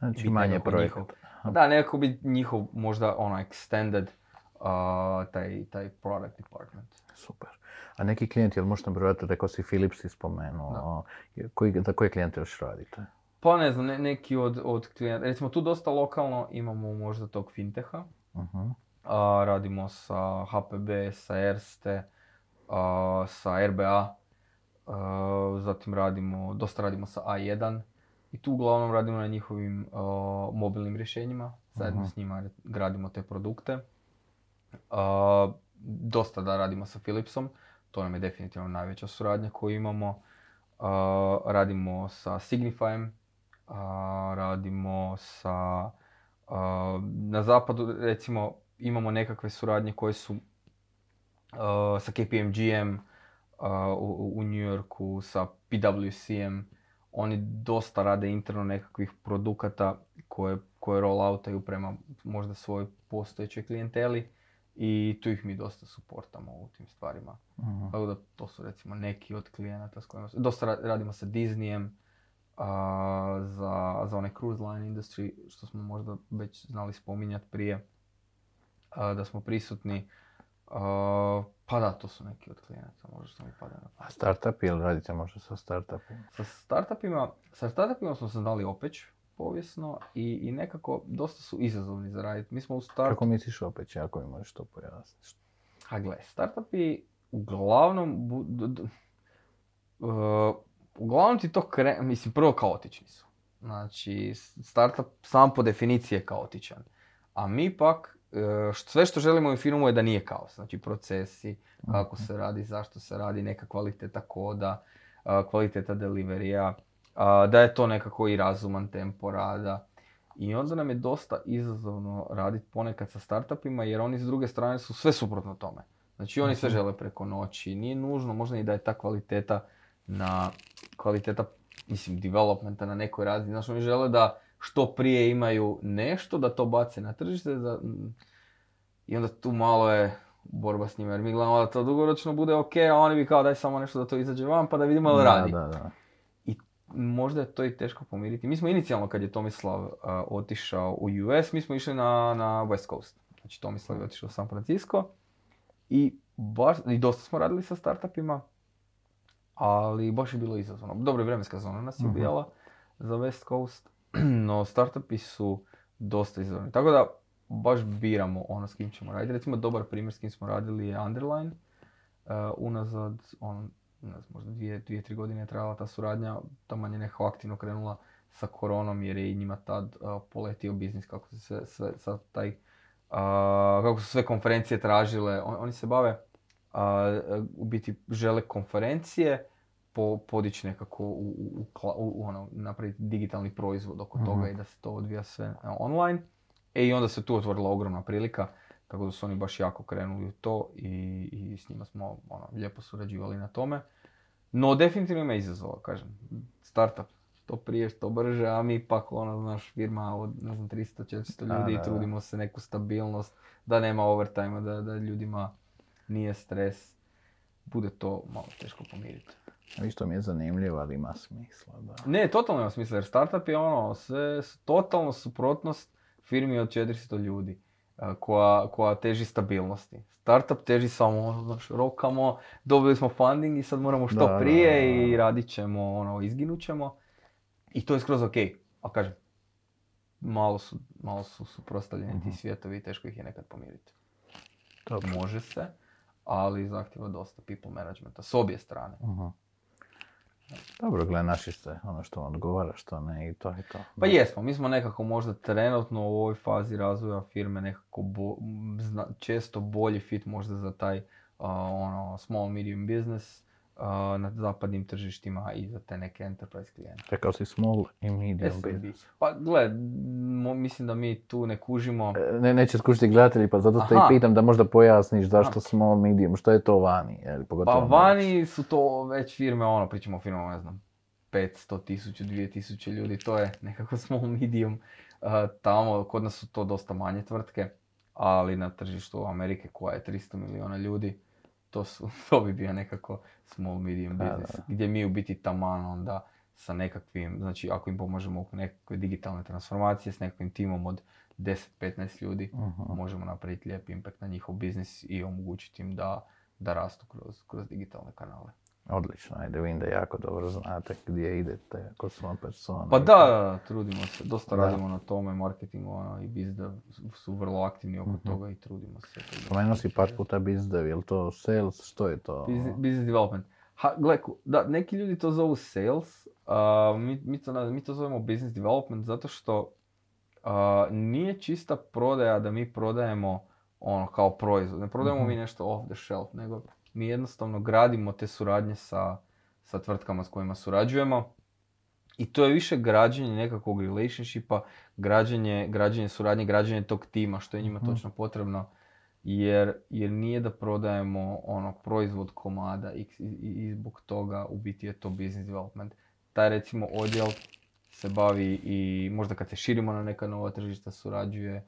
Speaker 2: Znači
Speaker 1: Biti
Speaker 2: manje projekata.
Speaker 1: Da, nekako bi njihov možda ono extended a, taj, taj product department.
Speaker 2: Super. A neki klijenti, jel možete brojati, rekao si Philips si spomenuo, koji, za koje klijente još radite?
Speaker 1: Pa ne znam, ne- neki od, od klijenta, recimo tu dosta lokalno imamo možda tog finteha,
Speaker 2: Mhm.
Speaker 1: a, radimo sa HPB, sa Erste, a, sa RBA, a, zatim radimo, dosta radimo sa A1 i tu uglavnom radimo na njihovim a, mobilnim rješenjima, zajedno
Speaker 2: Mhm.
Speaker 1: s njima gradimo te produkte. A, dosta da radimo sa Philipsom, to nam je definitivno najveća suradnja koju imamo. A, radimo sa Signifyem, radimo sa na zapadu recimo imamo nekakve suradnje koje su sa KPMG-em u, u New Yorku, sa PwC-em. Oni dosta rade interno nekakvih produkata koje, koje rolloutaju prema možda svojoj postojećoj klijenteli i tu ih mi dosta suportamo u tim stvarima.
Speaker 2: Mhm.
Speaker 1: Tako da to su recimo neki od klijenata s kojima se... Dosta ra- radimo sa Disneyem, a, za, za onaj cruise line industry, što smo možda već znali spominjati prije, a, da smo prisutni. A, pa da, to su neki od klijenata, možda što mi pada na.
Speaker 2: A startup, jel radite možda sa startupima?
Speaker 1: Sa startupima, sa startupima smo se znali opeć povijesno i, i nekako dosta su izazovni za raditi. Mi smo u startu...
Speaker 2: Kako misliš opet, ako mi možeš to pojasniti?
Speaker 1: A gle, startupi uglavnom, bu- d- d- uh, uglavnom ti to kre... mislim, prvo kaotični su. Znači, startup sam po definiciji je kaotičan. A mi pak, sve što želimo u firmu je da nije kaos. Znači, procesi, kako se radi, zašto se radi, neka kvaliteta koda, uh, kvaliteta deliverija, uh, da je to nekako i razuman tempo rada. I onda nam je dosta izazovno raditi ponekad sa startupima jer oni s druge strane su sve suprotno tome. Znači oni sve
Speaker 2: Mhm.
Speaker 1: žele preko noći. Nije nužno možda i da je ta kvaliteta na kvaliteta mislim developmenta na nekoj razini. Znači oni žele da što prije imaju nešto, da to bace na tržište da, i onda tu malo je borba s njima jer mi gledamo da to dugoročno bude ok, a oni bi kao daj samo nešto da to izađe van pa da vidimo da radi.
Speaker 2: da, da.
Speaker 1: možda je to i teško pomiriti. Mi smo inicijalno kad je Tomislav uh, otišao u US, mi smo išli na, na West Coast. Znači Tomislav je otišao u San Francisco i, baš, i dosta smo radili sa startupima, ali baš je bilo izazovno. Dobro, vremenska zona nas je
Speaker 2: Mhm.
Speaker 1: ubijala za West Coast, [CLEARS THROAT] no startupi su dosta izazovni. Tako da baš biramo ono s kim ćemo raditi. Recimo dobar primjer s kim smo radili je Underline. Uh, unazad, on, ne znam, možda dvije, dvije, tri godine je trajala ta suradnja, tamo je nekako aktivno krenula sa koronom jer je i njima tad uh, poletio biznis kako se sve, sve sad taj, uh, kako su sve konferencije tražile. On- oni se bave, uh, u biti žele konferencije, po, podići nekako u, u, u, u- ono, napraviti digitalni proizvod oko toga i da se to odvija sve uh, online. E i onda se tu otvorila ogromna prilika, tako da su oni baš jako krenuli u to i, i s njima smo ono, lijepo surađivali na tome. No definitivno ima izazova, kažem. Startup, to prije, što brže, a mi pak ono, naš firma od ne znam, 300-400
Speaker 2: Da,
Speaker 1: ljudi
Speaker 2: da, da.
Speaker 1: trudimo se neku stabilnost, da nema overtime, da, da ljudima nije stres. Bude to malo teško pomiriti.
Speaker 2: Isto mi je zanimljivo, ali ima smisla, da.
Speaker 1: Ne, totalno ima smisla, jer startup je ono, sve, totalno suprotnost firmi od 400 ljudi, a, koja, koja teži stabilnosti. Startup teži samo, ono, znaš, rokamo, dobili smo funding i sad moramo što
Speaker 2: Da,
Speaker 1: prije
Speaker 2: da, da.
Speaker 1: i radit ćemo, ono, izginut ćemo. I to je skroz ok, ali kažem, malo su, malo su suprotstavljeni
Speaker 2: Mhm.
Speaker 1: ti svijetovi i teško ih je nekad pomiriti.
Speaker 2: Dobro.
Speaker 1: Može se, ali zahtjeva dosta people managementa s obje strane.
Speaker 2: Mhm. Dobro, gle, naši ste ono što vam odgovara, što ne i to je to.
Speaker 1: Pa jesmo, mi smo nekako možda trenutno u ovoj fazi razvoja firme nekako bo- zna- često bolji fit možda za taj uh, ono small medium business na zapadnim tržištima i za te neke enterprise klijente.
Speaker 2: Rekao si small i medium
Speaker 1: SMB.
Speaker 2: business.
Speaker 1: Pa gle, mislim da mi tu ne kužimo.
Speaker 2: E, Ne, neće skušati gledatelji, pa zato te i pitam da možda pojasniš zašto
Speaker 1: Aha.
Speaker 2: small, medium, što je to vani, je li,
Speaker 1: Pa
Speaker 2: pogotovo
Speaker 1: vani su to već firme, ono, pričamo o firmama, ne znam, 500 tisuća, 2000 ljudi, to je nekako [LAUGHS] small medium. Uh, tamo, kod nas su to dosta manje tvrtke, ali na tržištu Amerike koja je 300 milijuna ljudi, to, su, [LAUGHS] to bi bio nekako small medium
Speaker 2: Da,
Speaker 1: business,
Speaker 2: da.
Speaker 1: gdje mi u biti taman onda sa nekakvim, znači ako im pomožemo u nekakve digitalne transformacije s nekakvim timom od 10-15 ljudi,
Speaker 2: Mhm.
Speaker 1: možemo napraviti lijep impact na njihov biznis i omogućiti im da, da rastu kroz, kroz digitalne kanale.
Speaker 2: Odlično, ajde, vidim da jako dobro znate gdje idete, ko su vam persona.
Speaker 1: Pa da, trudimo se, dosta
Speaker 2: Da.
Speaker 1: radimo na tome, marketingu ono, i bizdev su vrlo aktivni oko
Speaker 2: Mhm.
Speaker 1: toga i trudimo se.
Speaker 2: Spomenuo si par puta bizdev, je li to sales, što je to?
Speaker 1: Business, business development. Ha, gle, da, neki ljudi to zovu sales, a, mi, mi, to, mi to zovemo business development zato što a, nije čista prodaja da mi prodajemo ono kao proizvod. Ne prodajemo
Speaker 2: Mhm.
Speaker 1: mi nešto off the shelf, nego mi jednostavno gradimo te suradnje sa, sa tvrtkama s kojima surađujemo. I to je više građenje nekakvog relationshipa, građenje, građenje suradnje, građenje tog tima, što je njima
Speaker 2: Mhm.
Speaker 1: točno potrebno. Jer, jer nije da prodajemo ono proizvod komada i, i, i zbog toga u biti je to business development. Taj recimo odjel se bavi i možda kad se širimo na neka nova tržišta surađuje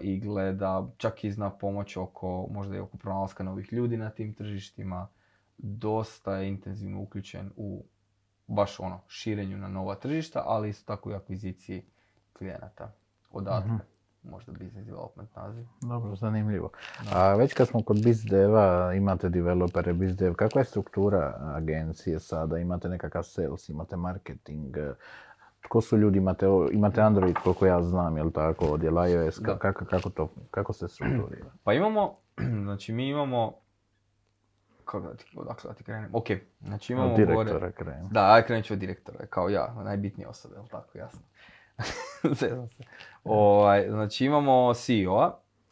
Speaker 1: i gleda, čak i zna pomoć oko, možda i oko pronalaska novih ljudi na tim tržištima. Dosta je intenzivno uključen u baš ono širenju na nova tržišta, ali isto tako i akviziciji klijenata. Odatle,
Speaker 2: Mhm.
Speaker 1: možda business development naziv.
Speaker 2: Dobro, zanimljivo. A već kad smo kod BizDeva, imate developere BizDev, kakva je struktura agencije sada? Imate nekakav sales, imate marketing, tko su ljudi, imate, o- imate Android koliko ja znam, jel tako, odjel iOS, ka- kako, kako, to, kako se strukturira?
Speaker 1: Pa imamo, [CLEARS THROAT] znači mi imamo, kako da ti, odakle da ti krenem? Ok, znači imamo
Speaker 2: Od
Speaker 1: gore...
Speaker 2: direktora krenem.
Speaker 1: Da, aj krenut ću od direktora, kao ja, najbitnije osobe, jel tako, jasno. [LAUGHS] Zezam se. Ovaj, znači imamo CEO-a,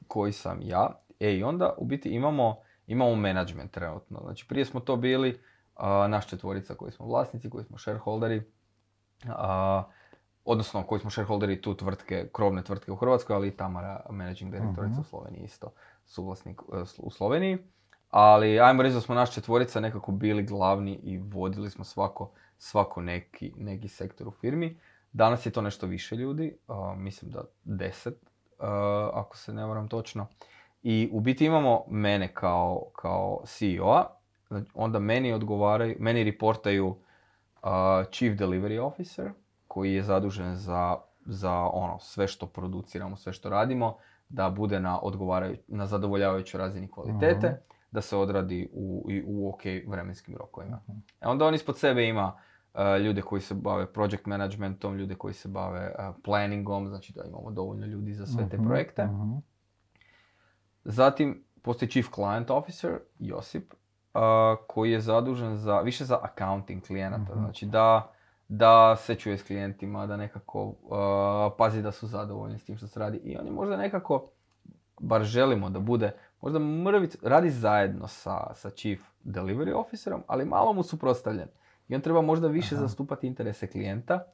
Speaker 1: koji sam ja, e i onda u biti imamo, imamo management trenutno. Znači prije smo to bili a, naš četvorica koji smo vlasnici, koji smo shareholderi, a, odnosno koji smo shareholderi tu tvrtke, krovne tvrtke u Hrvatskoj, ali i Tamara, managing directorica
Speaker 2: Mhm.
Speaker 1: u Sloveniji isto, suvlasnik e, u Sloveniji. Ali ajmo reći da smo naš četvorica nekako bili glavni i vodili smo svako, svako neki, neki sektor u firmi. Danas je to nešto više ljudi, a, mislim da deset, a, ako se ne varam točno. I u biti imamo mene kao, kao CEO-a, onda meni odgovaraju, meni reportaju Chief Delivery Officer, koji je zadužen za, za ono, sve što produciramo, sve što radimo, da bude na, na zadovoljavajućoj razini kvalitete, mhm. da se odradi u, u ok vremenskim rokovima. uh E onda on ispod sebe ima ljude koji se bave project managementom, ljude koji se bave planningom, znači da imamo dovoljno ljudi za sve te mhm, projekte. Zatim postoji Chief Client Officer, Josip, koji je zadužen za, više za accounting klijenata, znači da da se čuje s klijentima, da nekako uh, pazi da su zadovoljni s tim što se radi. I on je možda nekako, bar želimo da bude, možda mrvic, radi zajedno sa, sa chief delivery officerom, ali malo mu suprotstavljen. I on treba možda više zastupati interese klijenta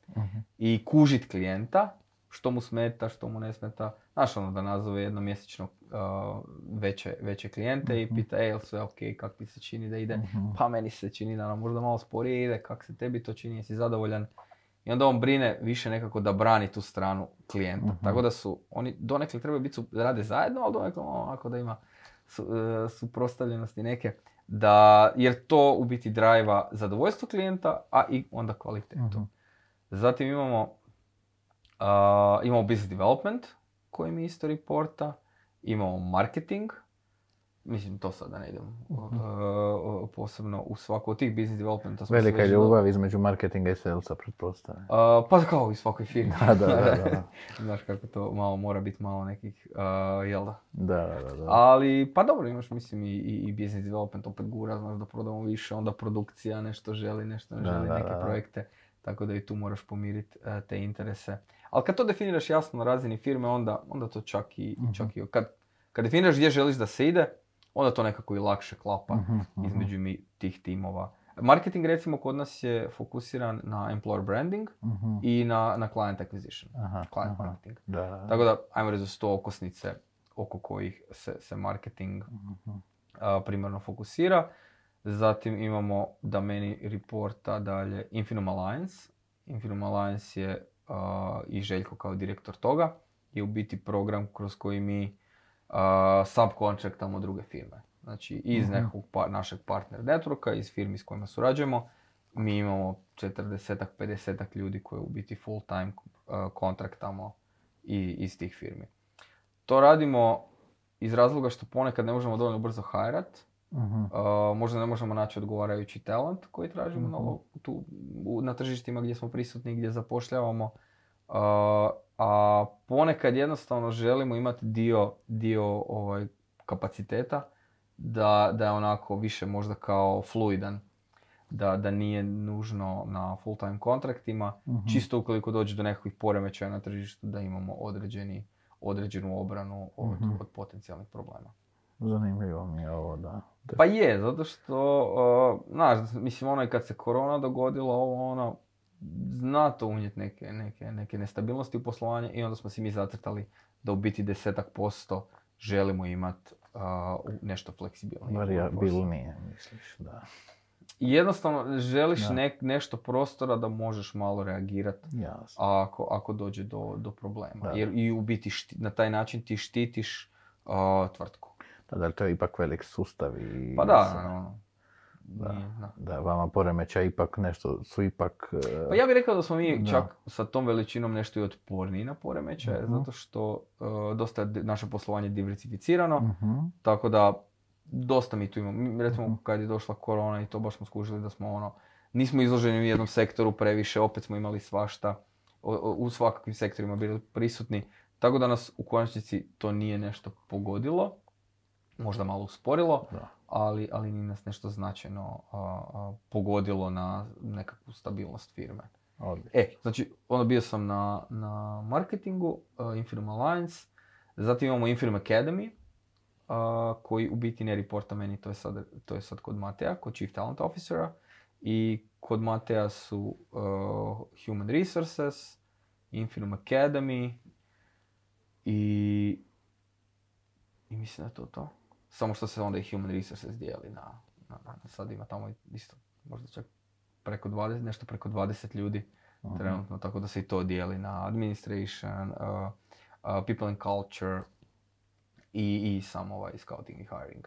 Speaker 1: i kužit klijenta, što mu smeta, što mu ne smeta. Znaš ono da nazove jednomjesečno uh, veće, veće klijente i mhm. pita, ej, sve ok, kak ti se čini da ide? Mhm. Pa meni se čini da nam možda malo sporije ide, kak se tebi to čini, jesi zadovoljan? I onda on brine više nekako da brani tu stranu klijenta. Mhm. Tako da su, oni donekle trebaju biti, da rade zajedno, ali donekle onako da ima su, uh, suprostavljenosti neke. Da, jer to u biti drajva zadovoljstvo klijenta, a i onda kvalitetu. Zatim imamo imamo business development koji mi isto reporta, imamo marketing, mislim to sad da ne idem uh, posebno u svaku od tih business developmenta.
Speaker 2: Velika je ljubav između marketinga i salesa, pretpostavljam.
Speaker 1: Uh, pa kao i svakoj firmi. [LAUGHS]
Speaker 2: da, da, da, da. [LAUGHS]
Speaker 1: Znaš kako to malo mora biti malo nekih, uh, jel da?
Speaker 2: Da, da, da.
Speaker 1: Ali, pa dobro, imaš mislim i, i, i business development opet gura, znaš da prodamo više, onda produkcija nešto želi, nešto ne želi, neke projekte. Tako da i tu moraš pomiriti uh, te interese. Ali kad to definiraš jasno na razini firme, onda, onda to čak i, uh čak i kad, kad definiraš gdje želiš da se ide, onda to nekako i lakše klapa uh između mi, tih timova. Marketing recimo kod nas je fokusiran na employer branding i na, na client acquisition, aha, client marketing. Da. Tako da, ajmo reći su to okosnice oko kojih se, se marketing uh, primarno fokusira. Zatim imamo da meni reporta dalje Infinum Alliance. Infinum Alliance je i Željko kao direktor toga je u biti program kroz koji mi uh, subcontractamo druge firme. Znači iz mm nekog pa, našeg partner networka, iz firmi s kojima surađujemo, mi imamo 40-ak, 50 ljudi koje u biti full time uh, kontraktamo i, iz tih firmi. To radimo iz razloga što ponekad ne možemo dovoljno brzo hajrat, uh možda ne možemo naći odgovarajući talent koji tražimo na, tu, na tržištima gdje smo prisutni, gdje zapošljavamo. a ponekad jednostavno želimo imati dio, dio ovaj, kapaciteta da, da je onako više možda kao fluidan. Da, da nije nužno na full time kontraktima, čisto ukoliko dođe do nekakvih poremećaja na tržištu da imamo određeni, određenu obranu od, od potencijalnih problema.
Speaker 2: Zanimljivo mi je ovo, da.
Speaker 1: Pa je, zato što, uh, znaš, mislim ono i kad se korona dogodila, ovo ono, zna to unijeti neke, neke, neke nestabilnosti u poslovanje i onda smo si mi zacrtali da u biti desetak posto želimo imati uh, nešto fleksibilnije.
Speaker 2: Variabilnije, misliš, da.
Speaker 1: Jednostavno želiš nešto prostora da možeš malo reagirati ako, ako dođe do, do problema. Jer i u biti na taj način ti štitiš uh, tvrtku.
Speaker 2: Da, da, to je ipak velik sustav i...
Speaker 1: Pa da, ono,
Speaker 2: da, da, vama poremeća ipak nešto, su ipak...
Speaker 1: Pa ja bih rekao da smo mi čak sa tom veličinom nešto i otporniji na poremećaje, uh zato što uh, dosta je naše poslovanje diversificirano, uh tako da dosta mi tu imamo. Recimo uh kad je došla korona i to baš smo skužili da smo ono, nismo izloženi u jednom sektoru previše, opet smo imali svašta, u svakakvim sektorima bili prisutni, tako da nas u konačnici to nije nešto pogodilo možda malo usporilo, ali, ali nije nas nešto značajno pogodilo na nekakvu stabilnost firme. E, znači, ono bio sam na, na marketingu, uh, Infirm Alliance, zatim imamo Infirm Academy, koji u biti ne reporta meni, to je, sad, to je sad kod Mateja, kod Chief Talent Officera, i kod Mateja su Human Resources, Infirm Academy i, i mislim da je to to. Samo što se onda i Human Resources dijeli na, na, sad ima tamo isto možda čak preko 20, nešto preko 20 ljudi trenutno, tako da se i to dijeli na administration, uh, uh, people and culture i, i sam ovaj scouting i hiring.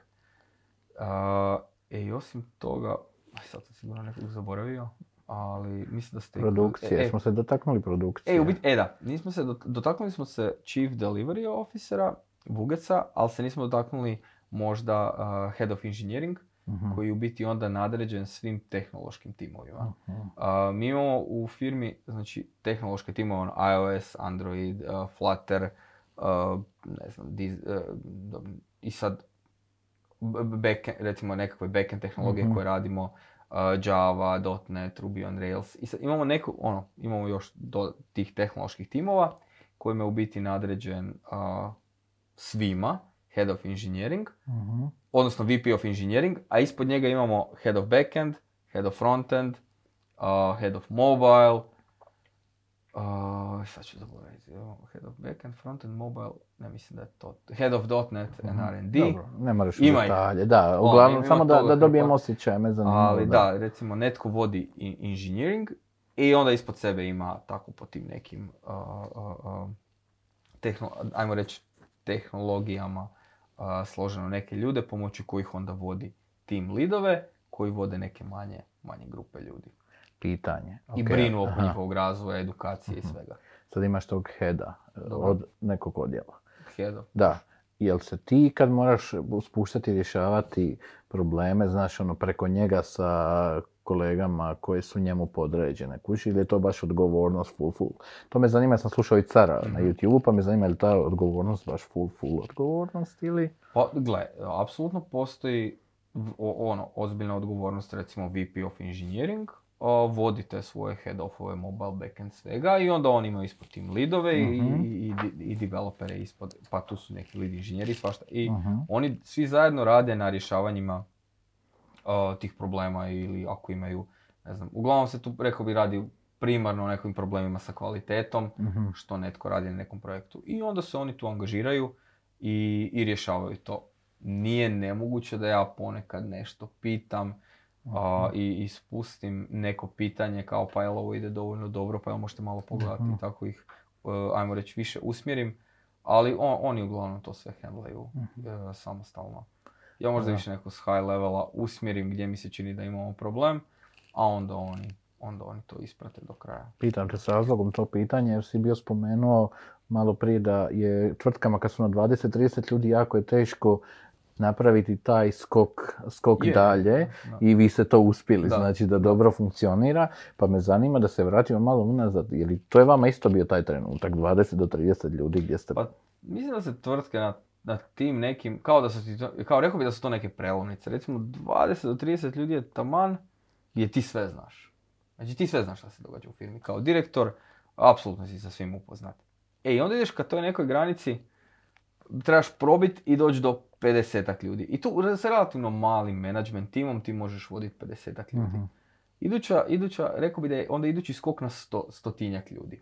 Speaker 1: Uh, e, i osim toga, aj sad sam sigurno nekog zaboravio, ali mislim da ste...
Speaker 2: Produkcije,
Speaker 1: E, e,
Speaker 2: smo se dotaknuli produkcije.
Speaker 1: E, u e da, nismo se, dot- dotaknuli smo se Chief Delivery Officera, Vugeca, ali se nismo dotaknuli možda uh, Head of Engineering,
Speaker 2: Mhm,
Speaker 1: koji je u biti onda nadređen svim tehnološkim timovima.
Speaker 2: mhm.
Speaker 1: Uh, mi imamo u firmi, znači, tehnološke timove, ono, iOS, Android, uh, Flutter, uh, ne znam, diz- uh, i sad, b- b- backend, recimo nekakve backend tehnologije
Speaker 2: Mhm.
Speaker 1: koje radimo, uh, Java, .NET, Ruby on Rails. I sad imamo neku, ono, imamo još do tih tehnoloških timova kojima je u biti nadređen uh, svima, Head of Engineering,
Speaker 2: Mhm.
Speaker 1: odnosno VP of Engineering, a ispod njega imamo Head of Backend, Head of Frontend, uh, Head of Mobile, uh, sad ću zaboraviti, Head of Backend, Frontend, Mobile, ne mislim da je to, Head of .NET and R&D.
Speaker 2: Dobro, ne moraš
Speaker 1: Ima
Speaker 2: detalje. Da,
Speaker 1: Ono,
Speaker 2: uglavnom, samo da, da dobijem osjećaj, me zanima.
Speaker 1: ali da, recimo netko vodi i- engineering i onda ispod sebe ima tako po tim nekim, uh, uh, uh, tehno- ajmo reći, tehnologijama uh, složeno neke ljude pomoću kojih onda vodi tim lidove koji vode neke manje, manje grupe ljudi.
Speaker 2: Pitanje.
Speaker 1: I
Speaker 2: ok,
Speaker 1: brinu oko
Speaker 2: aha.
Speaker 1: njihovog razvoja, edukacije i
Speaker 2: Mhm.
Speaker 1: svega.
Speaker 2: Sad imaš tog heada e,
Speaker 1: Dobro.
Speaker 2: od nekog odjela.
Speaker 1: Head of-
Speaker 2: Da. Jel se ti kad moraš spuštati i rješavati probleme, znaš ono preko njega sa kolegama koji su njemu podređene kući ili je to baš odgovornost full full? To me zanima, ja sam slušao i cara na
Speaker 1: Mhm.
Speaker 2: YouTube, pa me zanima je li ta odgovornost baš full full odgovornost ili?
Speaker 1: Pa, gle, apsolutno postoji ono, ozbiljna odgovornost, recimo VP of Engineering, vodite svoje head offove, mobile, backend, svega i onda oni imaju ispod tim lidove i-
Speaker 2: Mhm.
Speaker 1: i, i, i developere ispod, pa tu su neki lead inženjeri, svašta. I
Speaker 2: Mhm.
Speaker 1: oni svi zajedno rade na rješavanjima tih problema ili ako imaju, ne znam, uglavnom se tu, rekao bi, radi primarno o nekim problemima sa kvalitetom,
Speaker 2: Mhm.
Speaker 1: što netko radi na nekom projektu. I onda se oni tu angažiraju i, i rješavaju to. Nije nemoguće da ja ponekad nešto pitam a,
Speaker 2: Mhm.
Speaker 1: i, i spustim neko pitanje kao pa jel ovo ide dovoljno dobro, pa jel možete malo pogledati
Speaker 2: Mhm.
Speaker 1: i tako ih, e, ajmo reći, više usmjerim. Ali on- oni uglavnom to sve handlaju e, samostalno. Ja možda
Speaker 2: Da.
Speaker 1: više neko s high levela usmjerim gdje mi se čini da imamo problem, a onda oni, onda oni to isprate do kraja.
Speaker 2: Pitam te s razlogom to pitanje jer si bio spomenuo malo prije da je tvrtkama kad su na 20-30 ljudi jako je teško napraviti taj skok, skok
Speaker 1: Je,
Speaker 2: dalje
Speaker 1: da.
Speaker 2: i vi ste to uspjeli,
Speaker 1: Da.
Speaker 2: znači da dobro funkcionira, pa me zanima da se vratimo malo unazad, jer to je vama isto bio taj trenutak, 20 do 30 ljudi gdje ste...
Speaker 1: Pa mislim da se tvrtke na, na tim nekim, kao da su ti, to- kao rekao bi da su to neke prelomnice. Recimo 20 do 30 ljudi je taman gdje ti sve znaš. Znači ti sve znaš šta se događa u firmi. Kao direktor, apsolutno si sa svim upoznat. E i onda ideš ka toj nekoj granici, trebaš probit i doći do 50 ljudi. I tu sa relativno malim management timom ti možeš voditi 50 ljudi.
Speaker 2: Mhm.
Speaker 1: Iduća, iduća, rekao bi da je onda idući skok na sto, stotinjak ljudi.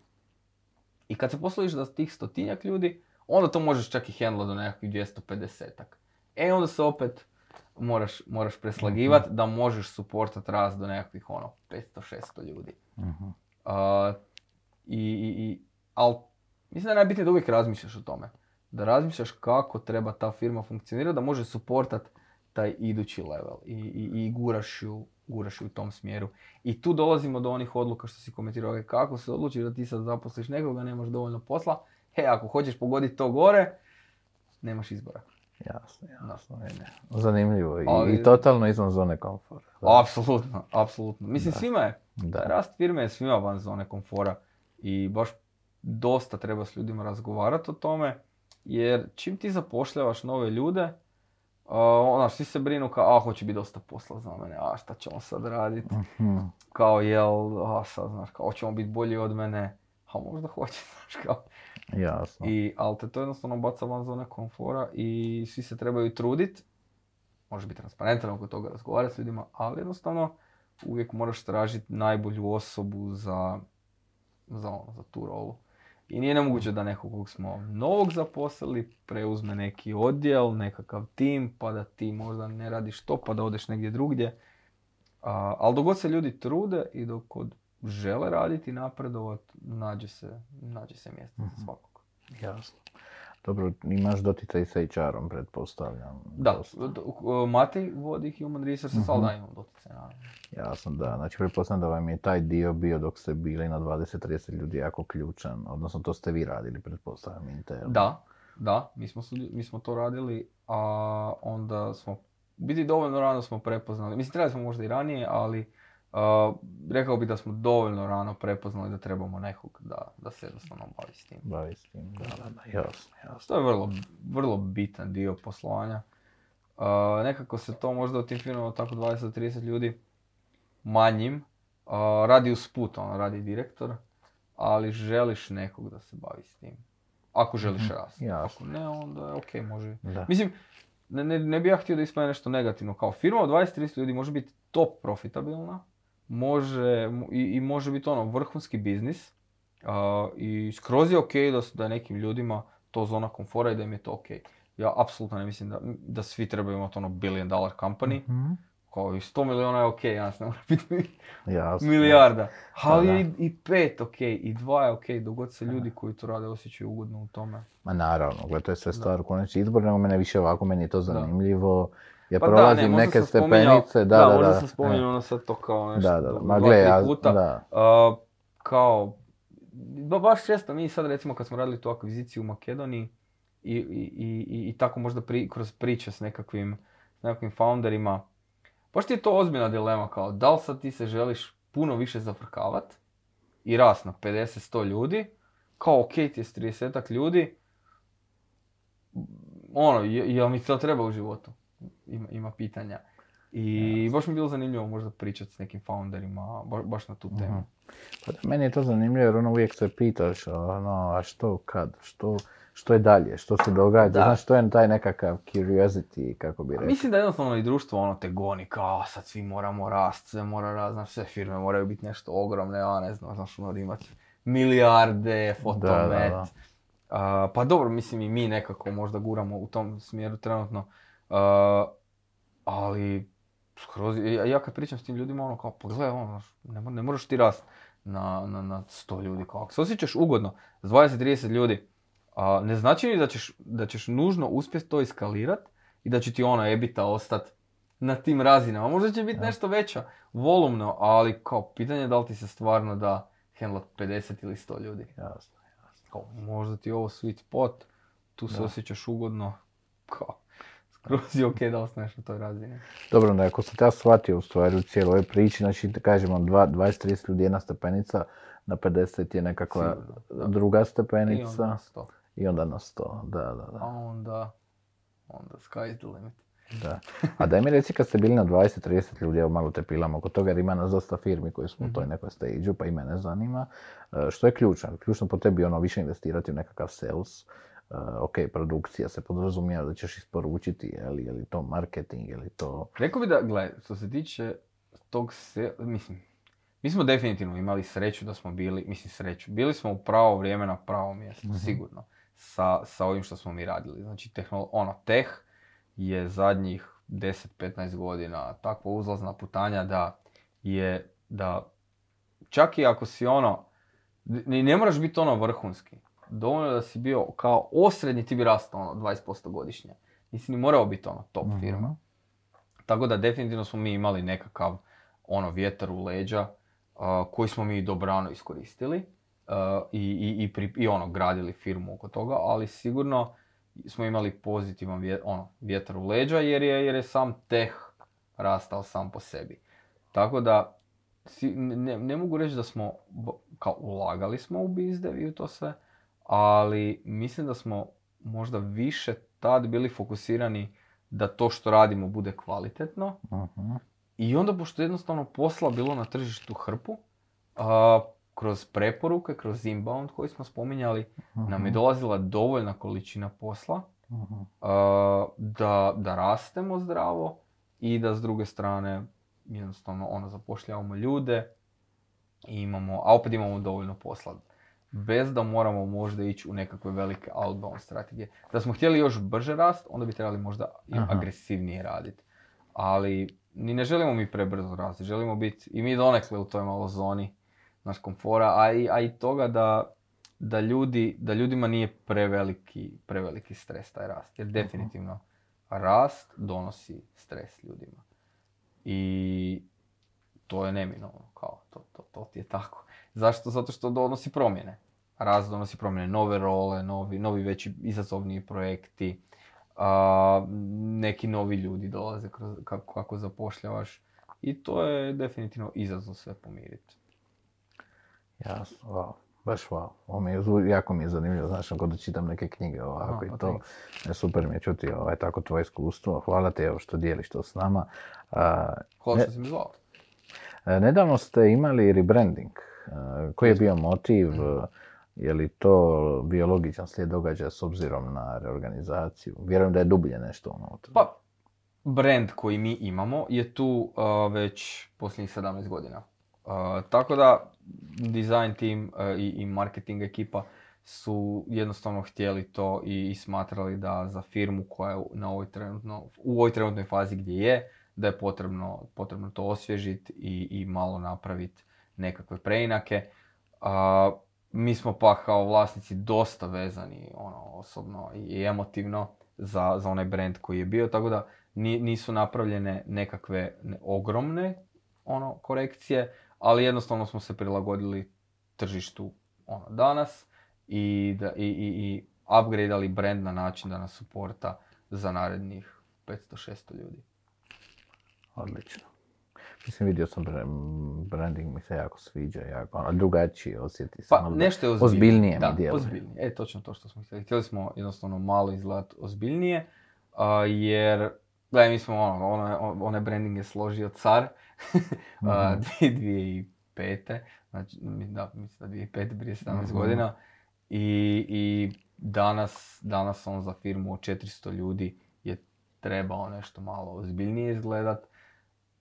Speaker 1: I kad se posloviš da tih stotinjak ljudi, onda to možeš čak i handla do nekakvih 250-ak. E onda se opet moraš, moraš preslagivat da možeš suportat rast do nekakvih ono 500-600 ljudi.
Speaker 2: Mhm.
Speaker 1: A, i, i, i, al, mislim da je najbitnije da uvijek razmišljaš o tome. Da razmišljaš kako treba ta firma funkcionirati, da može suportat taj idući level i, i, i guraš, ju, guraš ju u tom smjeru. I tu dolazimo do onih odluka što si komentirao, kako se odlučiš da ti sad zaposliš nekoga, nemaš dovoljno posla, ako hoćeš pogoditi to gore, nemaš izbora.
Speaker 2: Jasno, jasno. ne. Zanimljivo i,
Speaker 1: Ali-
Speaker 2: i totalno izvan zone komfora. Da.
Speaker 1: Apsolutno, apsolutno. Mislim,
Speaker 2: Da.
Speaker 1: svima je
Speaker 2: Da.
Speaker 1: Rast firme je svima van zone komfora i baš dosta treba s ljudima razgovarati o tome, jer čim ti zapošljavaš nove ljude, uh, ona, svi se brinu kao, a hoće biti dosta posla za mene, a šta ćemo sad raditi,
Speaker 2: Mhm.
Speaker 1: kao jel, a sad znaš, kao hoćemo biti bolji od mene, a možda hoće, [LAUGHS] znaš kao.
Speaker 2: Jasno.
Speaker 1: I, ali te to jednostavno baca van zone komfora i svi se trebaju trudit, može biti transparentan oko toga, razgovarati s ljudima, ali jednostavno uvijek moraš tražiti najbolju osobu za, za, ono, za tu rolu. I nije nemoguće da nekog kog smo novog zaposlili preuzme neki odjel, nekakav tim, pa da ti možda ne radiš to, pa da odeš negdje drugdje. A, ali dok god se ljudi trude i dok god žele raditi i napredovat, nađe se, nađe se mjesto za
Speaker 2: Mhm.
Speaker 1: svakog.
Speaker 2: Jasno. Dobro, imaš doticaj sa HR-om, pretpostavljam.
Speaker 1: Da, Matej vodi Human Resources, ali da imam doticaj, naravno.
Speaker 2: Jasno, da. Znači, pretpostavljam da vam je taj dio bio dok ste bili na 20-30 ljudi jako ključan. Odnosno, to ste vi radili, pretpostavljam, interno.
Speaker 1: Da, da, mi smo, mi smo to radili, a onda smo, biti dovoljno rano smo prepoznali, mislim trebali smo možda i ranije, ali a, rekao bi da smo dovoljno rano prepoznali da trebamo nekog da, da se jednostavno bavi s tim.
Speaker 2: Bavi s tim, da, da, da, jasno, jasno.
Speaker 1: To je vrlo, vrlo bitan dio poslovanja. A, nekako se to možda u tim firmama tako 20-30 ljudi manjim a, radi usput, ono, radi direktor, ali želiš nekog da se bavi s tim. Ako želiš
Speaker 2: Mhm,
Speaker 1: rasti.
Speaker 2: jasno.
Speaker 1: Ako ne, onda je ok, može.
Speaker 2: Da.
Speaker 1: Mislim, ne, ne, ne bi ja htio da ispadne nešto negativno. Kao firma od 20-30 ljudi može biti top profitabilna, može, mo- i, i može biti ono vrhunski biznis. a, I skroz je ok da, su- da je nekim ljudima to zona komfora i da im je to ok. Ja apsolutno ne mislim da, da svi trebaju imati ono billion dollar company.
Speaker 2: Mhm.
Speaker 1: Kao i 100 miliona je ok, ja ne mora biti [LAUGHS]
Speaker 2: Jasno.
Speaker 1: milijarda. Ali
Speaker 2: da.
Speaker 1: je i, i pet ok, i dva je ok, dogod se ljudi koji to rade osjećaju ugodno u tome.
Speaker 2: Ma naravno, gle, to je sve stvar u konačnici izbor, nego mene više ovako, meni je to zanimljivo. Ja
Speaker 1: Pa da,
Speaker 2: prolazim
Speaker 1: ne, možda
Speaker 2: neke stepenice, da, da, da.
Speaker 1: možda
Speaker 2: da.
Speaker 1: sam spominjao ono sad to kao nešto.
Speaker 2: Da, da, da. Ma gle, ja,
Speaker 1: puta.
Speaker 2: da.
Speaker 1: A, kao, ba, baš često mi sad recimo kad smo radili tu akviziciju u Makedoniji i, i, i, i- tako možda pri, kroz priče s nekakvim, s nekakvim founderima, baš ti je to ozbiljna dilema kao da li sad ti se želiš puno više zafrkavat i rast na 50-100 ljudi, kao ok ti je s 30 ljudi, ono, je- jel mi to treba u životu? Ima, ima pitanja. I baš mi je bilo zanimljivo možda pričati s nekim founderima ba- baš na tu temu.
Speaker 2: Mhm. Pa da, meni je to zanimljivo jer ono uvijek se pitaš, ono, a što, kad, što, što je dalje, što se događa,
Speaker 1: Da.
Speaker 2: znaš, to je taj nekakav curiosity, kako bi
Speaker 1: A
Speaker 2: rekao.
Speaker 1: Mislim da jednostavno i društvo ono te goni kao sad svi moramo rast, sve mora rast, znaš, sve firme moraju biti nešto ogromne, ja ne znam, znaš, ono imati milijarde, fotomet.
Speaker 2: Da, da, da.
Speaker 1: A, pa dobro, mislim i mi nekako možda guramo u tom smjeru trenutno, A, ali skroz, ja, ja kad pričam s tim ljudima, ono kao, pa gle, ono, ne, ne moraš ti rast na, na, na 100 ljudi, kao, ako se osjećaš ugodno s 20-30 ljudi, a, ne znači ni da ćeš, da ćeš nužno uspjeti to iskalirat i da će ti ono ebita ostat na tim razinama. Možda će biti
Speaker 2: Da.
Speaker 1: nešto veća, volumno, ali kao pitanje je da li ti se stvarno da handlat 50 ili 100 ljudi.
Speaker 2: Jasno.
Speaker 1: Kao, možda ti je ovo sweet spot, tu se
Speaker 2: Da.
Speaker 1: osjećaš ugodno, kao, skroz je ok da ostaneš na toj razini.
Speaker 2: Dobro, onda ako sam te ja shvatio u stvari u cijeloj ovoj priči, znači dva- 20-30 ljudi jedna stepenica, na 50 je nekakva
Speaker 1: Sigurno,
Speaker 2: druga
Speaker 1: I onda
Speaker 2: stepenica
Speaker 1: na 100.
Speaker 2: i onda na 100, da, da,
Speaker 1: A
Speaker 2: da.
Speaker 1: onda, onda sky is the limit.
Speaker 2: da. A daj mi reci kad ste bili na 20-30 ljudi, evo malo te pilam oko toga jer ima nas dosta firmi koji smo u toj nekoj stage pa i mene zanima. E, Što je ključno? Ključno po tebi je ono više investirati u nekakav sales, ok, produkcija se podrazumijeva da ćeš isporučiti, je li, je li to marketing, je li to...
Speaker 1: Rekao bi da, gle, što se tiče tog se, mislim, mi smo definitivno imali sreću da smo bili, mislim sreću, bili smo u pravo vrijeme na pravo mjesto,
Speaker 2: Mhm.
Speaker 1: sigurno, sa, sa ovim što smo mi radili. Znači, tehnolo, ono, teh je zadnjih 10-15 godina takva uzlazna putanja da je, da čak i ako si ono, ni ne moraš biti ono vrhunski, dovoljno da si bio kao osrednji, ti bi rastao ono 20% godišnje. Nisi ni morao biti ono top
Speaker 2: Mhm.
Speaker 1: firma. Tako da definitivno smo mi imali nekakav ono vjetar u leđa a, koji smo mi dobrano iskoristili a, i, i, i, pri- i ono gradili firmu oko toga, ali sigurno smo imali pozitivan vje- ono, vjetar u leđa jer je, jer je sam teh rastao sam po sebi. Tako da si- ne, ne mogu reći da smo kao ulagali smo u bizdev i u to sve, ali mislim da smo možda više tad bili fokusirani da to što radimo bude kvalitetno
Speaker 2: Mhm.
Speaker 1: i onda pošto je jednostavno posla bilo na tržištu hrpu, a, kroz preporuke, kroz inbound koji smo spominjali, nam je dolazila dovoljna količina posla
Speaker 2: Mhm.
Speaker 1: a, da, da rastemo zdravo i da s druge strane jednostavno ono zapošljavamo ljude i imamo, a opet imamo dovoljno posla. Bez da moramo možda ići u nekakve velike outbound strategije. Da smo htjeli još brže rast, onda bi trebali možda i
Speaker 2: Aha.
Speaker 1: agresivnije raditi. Ali ni ne želimo mi prebrzo rasti, želimo biti i mi donekle u toj malo zoni naš komfora, a i, a i toga da da, ljudi, da ljudima nije preveliki, preveliki stres taj rast. Jer definitivno rast donosi stres ljudima. I to je neminovno, kao, to, to, to ti je tako. Zašto? Zato što donosi promjene. Rast donosi promjene, nove role, novi, novi veći izazovniji projekti, a, neki novi ljudi dolaze kroz, kako, kako zapošljavaš. I to je definitivno izazov sve pomiriti.
Speaker 2: Jasno, wow. Baš wow. Ovo mi je, jako mi je zanimljivo, znaš, kod da čitam neke knjige ovako i to. Je, super mi je čuti ovaj, tako tvoje iskustvo. Hvala ti evo što dijeliš to s nama.
Speaker 1: A, Hvala što si mi zvao.
Speaker 2: E, nedavno ste imali rebranding. E, koji je bio motiv? Je li to bio logičan slijed događaja s obzirom na reorganizaciju? Vjerujem da je dublje nešto unutra.
Speaker 1: Pa, brand koji mi imamo je tu uh, već posljednjih 17 godina. Uh, tako da design team uh, i, i marketing ekipa su jednostavno htjeli to i, i smatrali da za firmu koja je na ovoj trenutno, u ovoj trenutnoj fazi gdje je, da je potrebno, potrebno to osvježiti i, i malo napraviti nekakve preinake. Uh, mi smo pa kao vlasnici dosta vezani ono, osobno i emotivno za, za onaj brand koji je bio, tako da nisu napravljene nekakve ogromne ono, korekcije, ali jednostavno smo se prilagodili tržištu ono, danas i, da, i, i, i upgradeali brand na način da nas suporta za narednih 500-600 ljudi.
Speaker 2: Odlično. Mislim, vidio sam branding, mi se jako sviđa, jako, ono, drugačiji osjeti se.
Speaker 1: Pa, nešto je ozbiljnije. Ozbiljnije da, mi djeluje. ozbiljnije. E, točno to što smo htjeli. Htjeli smo jednostavno malo izgledati ozbiljnije, uh, jer Gledaj, mi smo ono, ono, onaj branding je složio car [LAUGHS] mm-hmm. 2005. Znači, da, mislim da 2005, prije 17 mm-hmm. godina. I, I danas, danas on za firmu od 400 ljudi je trebao nešto malo ozbiljnije izgledat.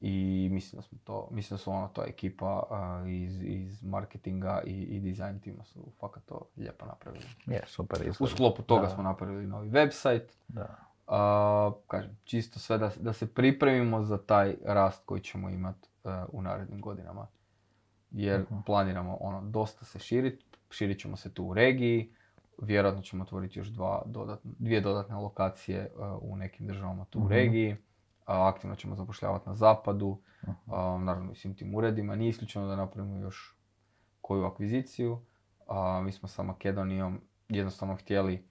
Speaker 1: I mislim da smo to, mislim da su ono to ekipa uh, iz, iz marketinga i, i design tima su fakat to lijepo napravili.
Speaker 2: Je, super
Speaker 1: izgleda. U sklopu toga da. smo napravili novi website. Da kažem, čisto sve da, da se pripremimo za taj rast koji ćemo imati uh, u narednim godinama. Jer uh planiramo ono, dosta se širiti, širit ćemo se tu u regiji, vjerojatno ćemo otvoriti još dva dodatne, dvije dodatne lokacije uh, u nekim državama tu uh u mhm. regiji. Aktivno ćemo zapošljavati na zapadu, uh naravno i svim tim uredima. Nije isključeno da napravimo još koju akviziciju. mi smo sa Makedonijom jednostavno htjeli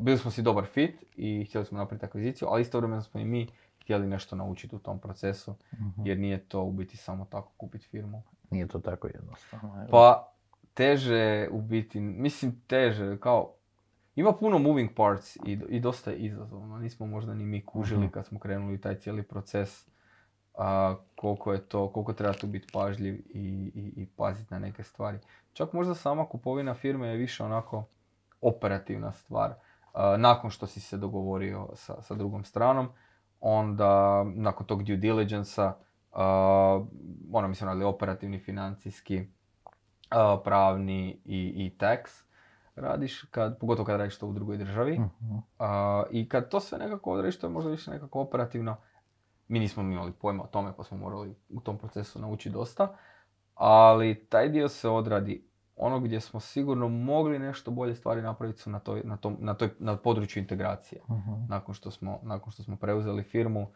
Speaker 1: bili smo si dobar fit i htjeli smo napraviti akviziciju, ali istovremeno smo i mi htjeli nešto naučiti u tom procesu, uh jer nije to u biti samo tako kupiti firmu.
Speaker 2: Nije to tako jednostavno.
Speaker 1: Pa teže u biti, mislim teže, kao ima puno moving parts i, i dosta je izazovno. Nismo možda ni mi kužili uh kad smo krenuli taj cijeli proces a, koliko je to, koliko treba tu biti pažljiv i, i, i paziti na neke stvari. Čak možda sama kupovina firme je više onako operativna stvar. Uh, nakon što si se dogovorio sa, sa drugom stranom, onda nakon tog due diligence-a, ono mi smo radili operativni, financijski, uh, pravni i, i tax radiš, kad, pogotovo kad radiš to u drugoj državi. uh I kad to sve nekako odradiš, to je možda više nekako operativno. Mi nismo imali pojma o tome, pa smo morali u tom procesu naučiti dosta. Ali taj dio se odradi ono gdje smo sigurno mogli nešto bolje stvari napraviti su na, toj, na, tom, na, toj, na području integracije. Uh-huh. Nakon, što smo, nakon što smo preuzeli firmu,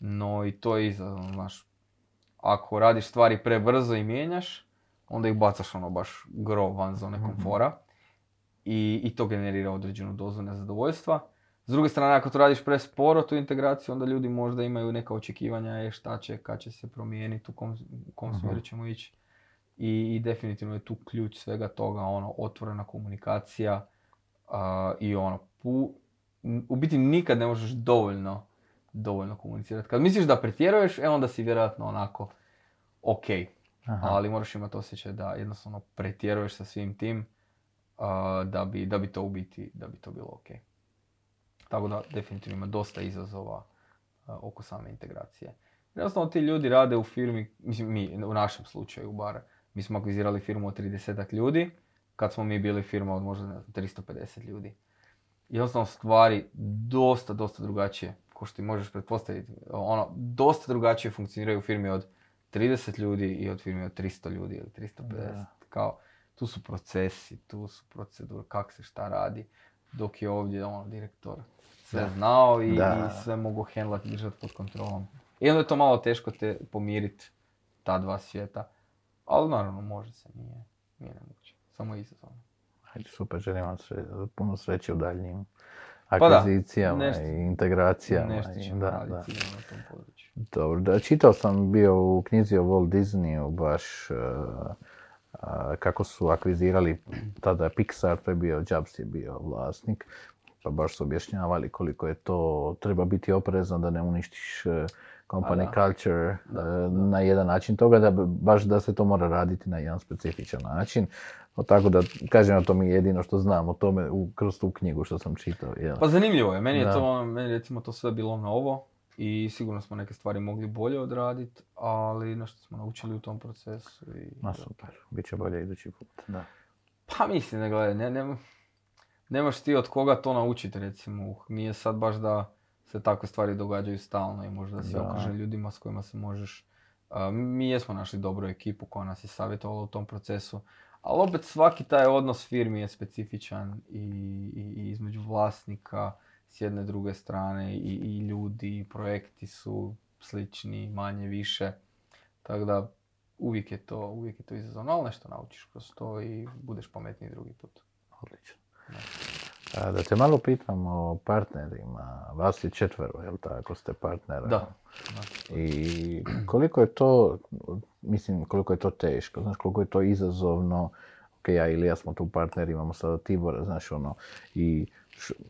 Speaker 1: no i to je izazovno, znaš. Ako radiš stvari prebrzo i mijenjaš, onda ih bacaš ono baš gro van zone uh komfora. I, I to generira određenu dozu nezadovoljstva. S druge strane, ako to radiš presporo, tu integraciju, onda ljudi možda imaju neka očekivanja, je šta će, kad će se promijeniti, u kom, u kom smjeru ćemo ići. I, i definitivno je tu ključ svega toga, ono, otvorena komunikacija uh, i ono, pu, u biti nikad ne možeš dovoljno, dovoljno komunicirati. Kad misliš da pretjeruješ, e onda si vjerojatno onako ok. Aha. Ali moraš imati osjećaj da jednostavno pretjeruješ sa svim tim da, bi, da bi to u biti, da bi to bilo ok. Tako da definitivno ima dosta izazova oko same integracije. Jednostavno ti ljudi rade u firmi, mislim mi u našem slučaju bar, mi smo akvizirali firmu od 30 ljudi, kad smo mi bili firma od možda 350 ljudi. Jednostavno stvari dosta, dosta drugačije, ko što ti možeš pretpostaviti. Ono, dosta drugačije funkcioniraju u firmi od 30 ljudi i od firmi od 300 ljudi ili 350. Kao, tu su procesi, tu su procedure, kak se šta radi, dok je ovdje ono, direktor sve znao i,
Speaker 2: Da.
Speaker 1: i sve mogu handlati, držati pod kontrolom. I onda je to malo teško te pomiriti, ta dva svijeta. Ali naravno može se, nije, nije nemoguće. Samo izazovno.
Speaker 2: Ajde, super, želim vam sve, puno sreće u daljnjim
Speaker 1: Pa da,
Speaker 2: akvizicijama
Speaker 1: nešto-
Speaker 2: i integracijama.
Speaker 1: Nešto ćemo
Speaker 2: da,
Speaker 1: raditi
Speaker 2: da.
Speaker 1: na tom području.
Speaker 2: Dobro, da, čitao sam bio u knjizi o Walt Disneyu baš uh, kako su akvizirali tada Pixar, to je bio, Jobs je bio vlasnik, pa baš su objašnjavali koliko je to, treba biti oprezan da ne uništiš uh, company
Speaker 1: da.
Speaker 2: culture uh, na jedan način toga, da baš da se to mora raditi na jedan specifičan način. No, tako da, kažem, to mi je jedino što znam o tome u, kroz tu knjigu što sam čitao. Jel?
Speaker 1: Pa zanimljivo je, meni je
Speaker 2: Da.
Speaker 1: to, ono, meni recimo to sve bilo novo i sigurno smo neke stvari mogli bolje odraditi, ali nešto smo naučili u tom procesu. I,
Speaker 2: Ma super, bit će bolje idući put. Da.
Speaker 1: Pa mislim, ne gledaj, ne, ne, nemaš ti od koga to naučiti recimo, nije sad baš da se takve stvari događaju stalno i možda si
Speaker 2: Da.
Speaker 1: okružen ljudima s kojima se možeš... a, mi jesmo našli dobru ekipu koja nas je savjetovala u tom procesu, ali opet svaki taj odnos firmi je specifičan i, i, i između vlasnika s jedne druge strane i, i ljudi i projekti su slični, manje više. Tako da uvijek je to, uvijek je to izazovno, ali nešto naučiš kroz to i budeš pametniji drugi put.
Speaker 2: Odlično. A, Da te malo pitam o partnerima. Vas je četvero, jel tako ste partnera?
Speaker 1: Da.
Speaker 2: I koliko je to, mislim, koliko je to teško, znaš, koliko je to izazovno, ok, ja i Ilija smo tu partneri, imamo sada Tibora, znaš, ono, i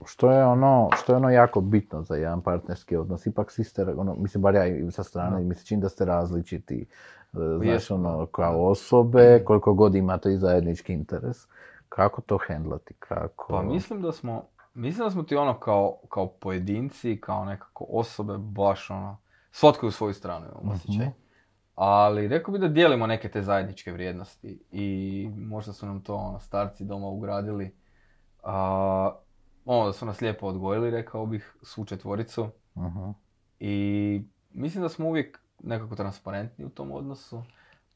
Speaker 2: što je ono, što je ono jako bitno za jedan partnerski odnos, ipak svi ste, ono, mislim, bar ja i sa strane, mi se čini da ste različiti, e, znaš,
Speaker 1: jesmo,
Speaker 2: ono, kao osobe, koliko god imate i zajednički interes, kako to hendlati, kako...
Speaker 1: Pa mislim da smo, mislim da smo ti ono kao, kao pojedinci, kao nekako osobe baš ono, svatko je u svoju stranu imamo osjećaj. Ali rekao bi da dijelimo neke te zajedničke vrijednosti i možda su nam to ono, starci doma ugradili. A, ono da su nas lijepo odgojili, rekao bih, svu četvoricu.
Speaker 2: Mhm.
Speaker 1: I mislim da smo uvijek nekako transparentni u tom odnosu.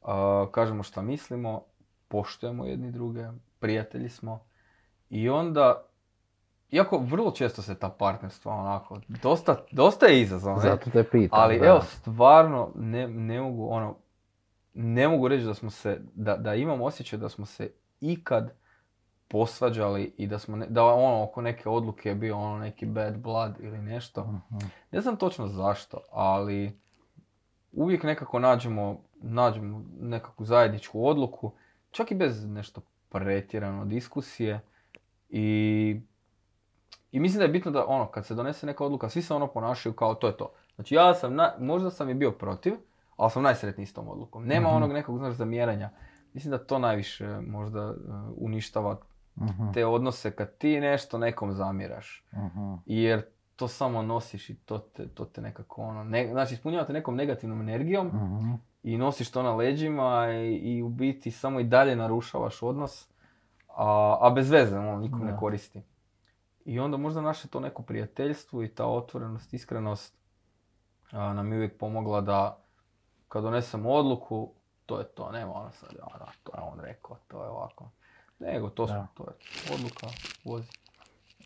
Speaker 1: A, kažemo šta mislimo, poštujemo jedni druge, prijatelji smo. I onda, iako vrlo često se ta partnerstva onako, dosta, dosta je izazovno. ne?
Speaker 2: Zato te pitam.
Speaker 1: Ali
Speaker 2: da.
Speaker 1: evo, stvarno ne, ne mogu ono, ne mogu reći da smo se, da, da imam osjećaj da smo se ikad posvađali i da smo, ne- da ono oko neke odluke je bio ono neki bad blood ili nešto.
Speaker 2: Mhm.
Speaker 1: Ne znam točno zašto, ali uvijek nekako nađemo, nađemo nekakvu zajedničku odluku, čak i bez nešto pretjerano diskusije i i mislim da je bitno da ono, kad se donese neka odluka, svi se ono ponašaju kao to je to. Znači ja sam, na, možda sam i bio protiv, ali sam najsretniji s tom odlukom. Nema
Speaker 2: Mhm.
Speaker 1: onog nekog, znaš, zamjeranja. Mislim da to najviše možda uh, uništava
Speaker 2: Mhm.
Speaker 1: te odnose kad ti nešto nekom zamjeraš.
Speaker 2: Mhm.
Speaker 1: Jer to samo nosiš i to te, to te nekako ono, ne, znači ispunjavate nekom negativnom energijom
Speaker 2: Mhm.
Speaker 1: i nosiš to na leđima i, i u biti samo i dalje narušavaš odnos, a, a bez veze, ono, nikom ne koristi. I onda možda naše to neko prijateljstvo i ta otvorenost, iskrenost a, nam je uvijek pomogla da kad donesemo odluku, to je to, nema ono sad, da, to je on rekao, to je ovako. Nego, to, smo, to je odluka, vozi.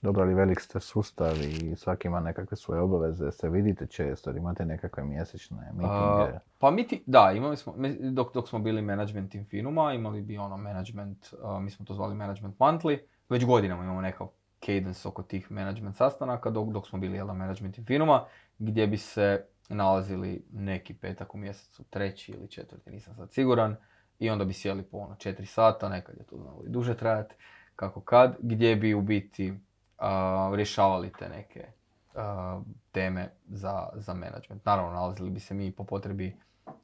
Speaker 2: Dobro, ali velik ste sustav i svaki ima nekakve svoje obaveze. Se vidite često, imate nekakve mjesečne mitinge.
Speaker 1: A, pa mi ti, da, imali smo, dok, dok smo bili management Infinuma, imali bi ono management, a, mi smo to zvali management monthly, već godinama imamo nekakav cadence oko tih management sastanaka, dok, dok smo bili jel da, management Infinuma, gdje bi se nalazili neki petak u mjesecu, treći ili četvrti, nisam sad siguran, i onda bi sjeli po ono četiri sata, nekad je to znalo i duže trajati, kako kad, gdje bi u biti a, rješavali te neke a, teme za, za management. Naravno, nalazili bi se mi po potrebi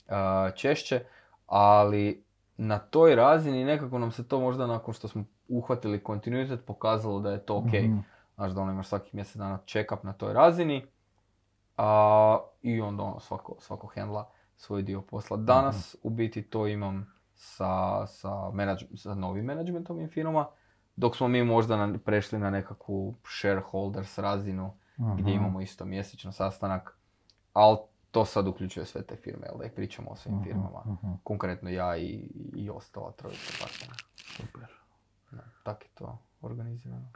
Speaker 1: a, češće, ali na toj razini nekako nam se to možda nakon što smo uhvatili kontinuitet pokazalo da je to ok.
Speaker 2: Mhm.
Speaker 1: Znaš da ono imaš svakih mjesec dana check-up na toj razini a, i onda ono svako, svako handla svoj dio posla. Danas u biti to imam sa, sa, menadž- sa novim managementom Infinuma, dok smo mi možda na- prešli na nekakvu shareholders razinu gdje
Speaker 2: Mhm.
Speaker 1: imamo isto mjesečno sastanak, ali to sad uključuje sve te firme, jel da i pričamo o svim
Speaker 2: Mhm,
Speaker 1: firmama.
Speaker 2: mhm.
Speaker 1: Konkretno ja i, i ostala trojica partnera.
Speaker 2: Super.
Speaker 1: tako je to organizirano.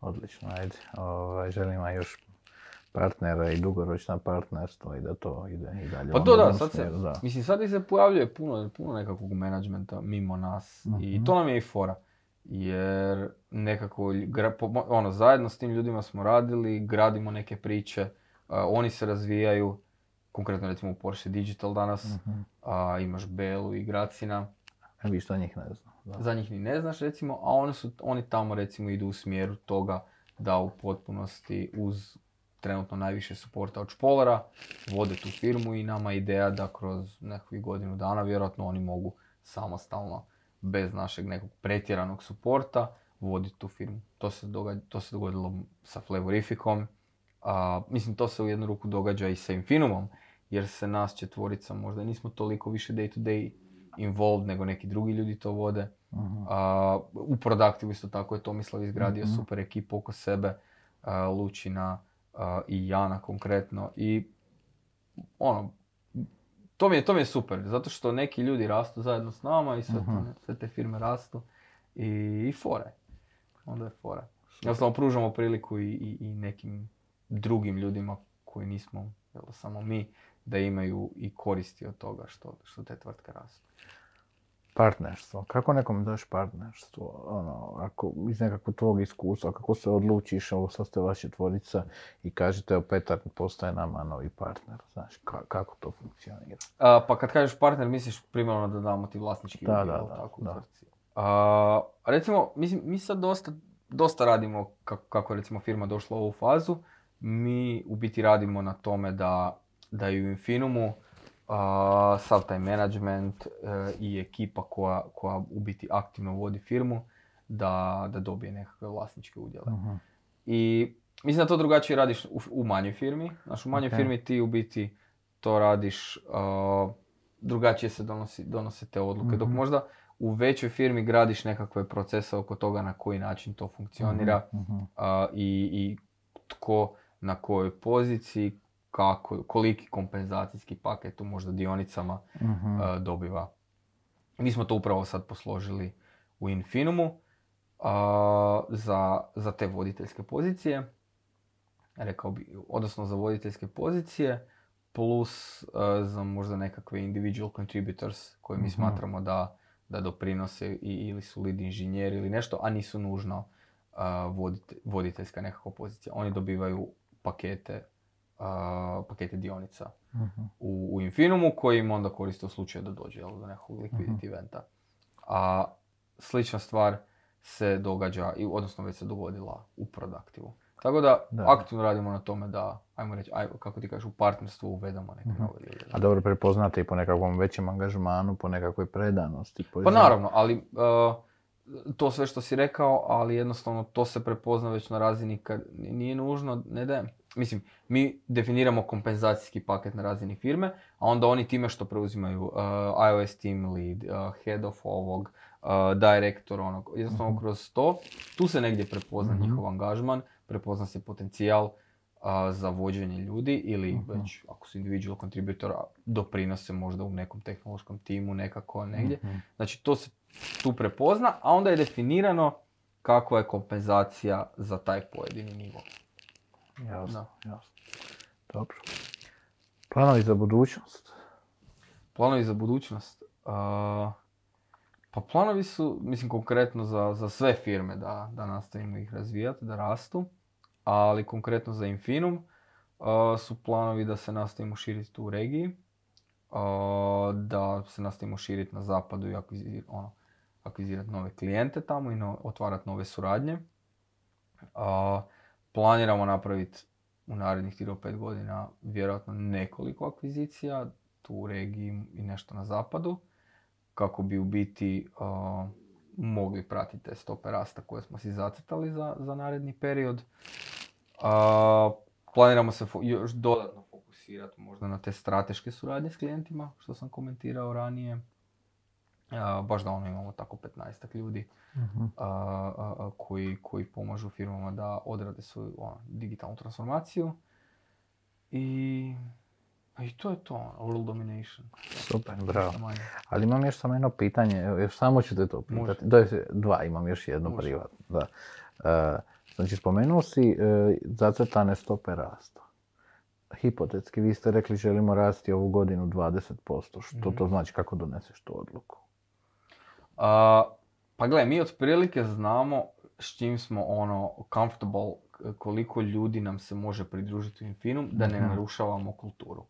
Speaker 2: Odlično, ajde. Ovaj, želim vam još partnera i dugoročna partnerstvo i da to ide i dalje.
Speaker 1: Pa to da, sad se,
Speaker 2: da.
Speaker 1: mislim sad i se pojavljuje puno, puno nekakvog menadžmenta mimo nas i
Speaker 2: Mhm.
Speaker 1: to nam je i fora. Jer nekako, ono, zajedno s tim ljudima smo radili, gradimo neke priče, a, oni se razvijaju, konkretno recimo u Porsche Digital danas,
Speaker 2: Mhm.
Speaker 1: a, imaš Belu i Gracina,
Speaker 2: E, Vi što njih ne znam. Da.
Speaker 1: za njih ni ne znaš recimo, a oni, su, oni tamo recimo idu u smjeru toga da u potpunosti uz trenutno najviše suporta od špolara vode tu firmu i nama je ideja da kroz nekakvih godinu dana vjerojatno oni mogu samostalno bez našeg nekog pretjeranog suporta voditi tu firmu. To se, događa, to se dogodilo sa Flavorificom, a, mislim to se u jednu ruku događa i sa Infinumom, jer se nas četvorica možda nismo toliko više day to day involved nego neki drugi ljudi to vode.
Speaker 2: Mhm.
Speaker 1: A, u Productive isto tako je Tomislav izgradio
Speaker 2: Mhm.
Speaker 1: super ekipu oko sebe, a, Lučina i Jana konkretno i ono, to mi, je, to mi je super, zato što neki ljudi rastu zajedno s nama i sve,
Speaker 2: Mhm.
Speaker 1: sve te firme rastu i, i fore. Onda je fora. Jednostavno pružamo priliku i, i, i nekim drugim ljudima koji nismo jel, samo mi, da imaju i koristi od toga što, što te tvrtke rastu.
Speaker 2: Partnerstvo. Kako nekom daš partnerstvo? Ono, ako iz nekakvog tvog iskustva, kako se odlučiš, ovo sad ste vaša tvorica i kažete, evo Petar postaje nama novi partner. Znaš, ka- kako to funkcionira?
Speaker 1: A, pa kad kažeš partner, misliš primarno da damo ti vlasnički
Speaker 2: Da,
Speaker 1: udio,
Speaker 2: da,
Speaker 1: tako, u
Speaker 2: da.
Speaker 1: tvrtci. A, recimo, mislim, mi sad dosta, dosta radimo, kako, kako recimo firma došla u ovu fazu, mi u biti radimo na tome da, da i u Infinumu a, sav taj management e, i ekipa koja, koja u biti aktivno vodi firmu, da, da dobije nekakve vlasničke udjele.
Speaker 2: Mhm.
Speaker 1: I mislim da to drugačije radiš u, u manjoj firmi. Znaš, u manjoj
Speaker 2: Ok.
Speaker 1: firmi ti u biti to radiš, uh, drugačije se donosi, donose te odluke. Dok
Speaker 2: Mhm.
Speaker 1: možda u većoj firmi gradiš nekakve procese oko toga na koji način to funkcionira
Speaker 2: Mhm, mhm.
Speaker 1: uh, i, i tko na kojoj poziciji, kako, koliki kompenzacijski paket u možda dionicama
Speaker 2: Mhm.
Speaker 1: uh, dobiva. Mi smo to upravo sad posložili u Infinumu uh, za, za te voditeljske pozicije. Rekao bi, odnosno za voditeljske pozicije plus uh, za možda nekakve individual contributors koje mi
Speaker 2: Mhm.
Speaker 1: smatramo da, da doprinose i, ili su lead inženjeri ili nešto, a nisu nužno uh, vodite- voditeljska nekakva pozicija. Oni dobivaju pakete, uh, pakete dionica
Speaker 2: Mhm.
Speaker 1: u, u Infinumu koji im onda koriste u slučaju da dođe jel, do nekog liquidity eventa. A slična stvar se događa, i, odnosno već se dogodila u Productivu. Tako da,
Speaker 2: Da.
Speaker 1: aktivno radimo na tome da, ajmo reći, aj, kako ti kažeš, u partnerstvu uvedemo neke
Speaker 2: Mhm.
Speaker 1: nove ljude.
Speaker 2: A dobro prepoznate i po nekakvom većem angažmanu, po nekakvoj predanosti. Po
Speaker 1: Pa naravno, ali uh, to sve što si rekao, ali jednostavno to se prepozna već na razini kad nije nužno, ne da Mislim, mi definiramo kompenzacijski paket na razini firme, a onda oni time što preuzimaju uh, iOS team lead, uh, head of ovog, uh, director onog, jednostavno
Speaker 2: Mhm.
Speaker 1: kroz to, tu se negdje prepozna
Speaker 2: Mhm.
Speaker 1: njihov angažman, prepozna se potencijal uh, za vođenje ljudi ili
Speaker 2: Mhm.
Speaker 1: već ako su individual contributor doprinose možda u nekom tehnološkom timu nekako negdje. Znači to se tu prepozna, a onda je definirano kakva je kompenzacija za taj pojedini nivo.
Speaker 2: Jasno, jasno. Dobro. Planovi za budućnost?
Speaker 1: Planovi za budućnost? A, pa planovi su, mislim konkretno za, za sve firme da, da nastavimo ih razvijati, da rastu, ali konkretno za Infinum a, su planovi da se nastavimo širiti u regiji, a, da se nastavimo širiti na zapadu i akvizirati ono, akvizirati nove klijente tamo i no, otvarati nove suradnje. Planiramo napraviti u narednih 3 do 5 godina vjerojatno nekoliko akvizicija tu u regiji i nešto na zapadu kako bi u biti a, mogli pratiti te stope rasta koje smo si zacrtali za, za naredni period. A, planiramo se fo- još dodatno fokusirati možda na te strateške suradnje s klijentima, što sam komentirao ranije. Baš da ono imamo tako 15 ljudi a, a, koji, koji pomažu firmama da odrade svoju ono, digitalnu transformaciju. I I to je to, ono, world domination.
Speaker 2: Super, bravo. Ali imam još samo jedno pitanje, još samo ću te to pitati. Je dva, imam još jedno
Speaker 1: Može.
Speaker 2: privatno. Da. E, znači, spomenuo si e, zacrtane stope rasta. Hipotetski, vi ste rekli želimo rasti ovu godinu 20%. Što
Speaker 1: Mhm.
Speaker 2: to znači, kako doneseš tu odluku?
Speaker 1: A, pa gle, mi otprilike znamo s čim smo ono comfortable, koliko ljudi nam se može pridružiti u Infinum, da ne narušavamo kulturu.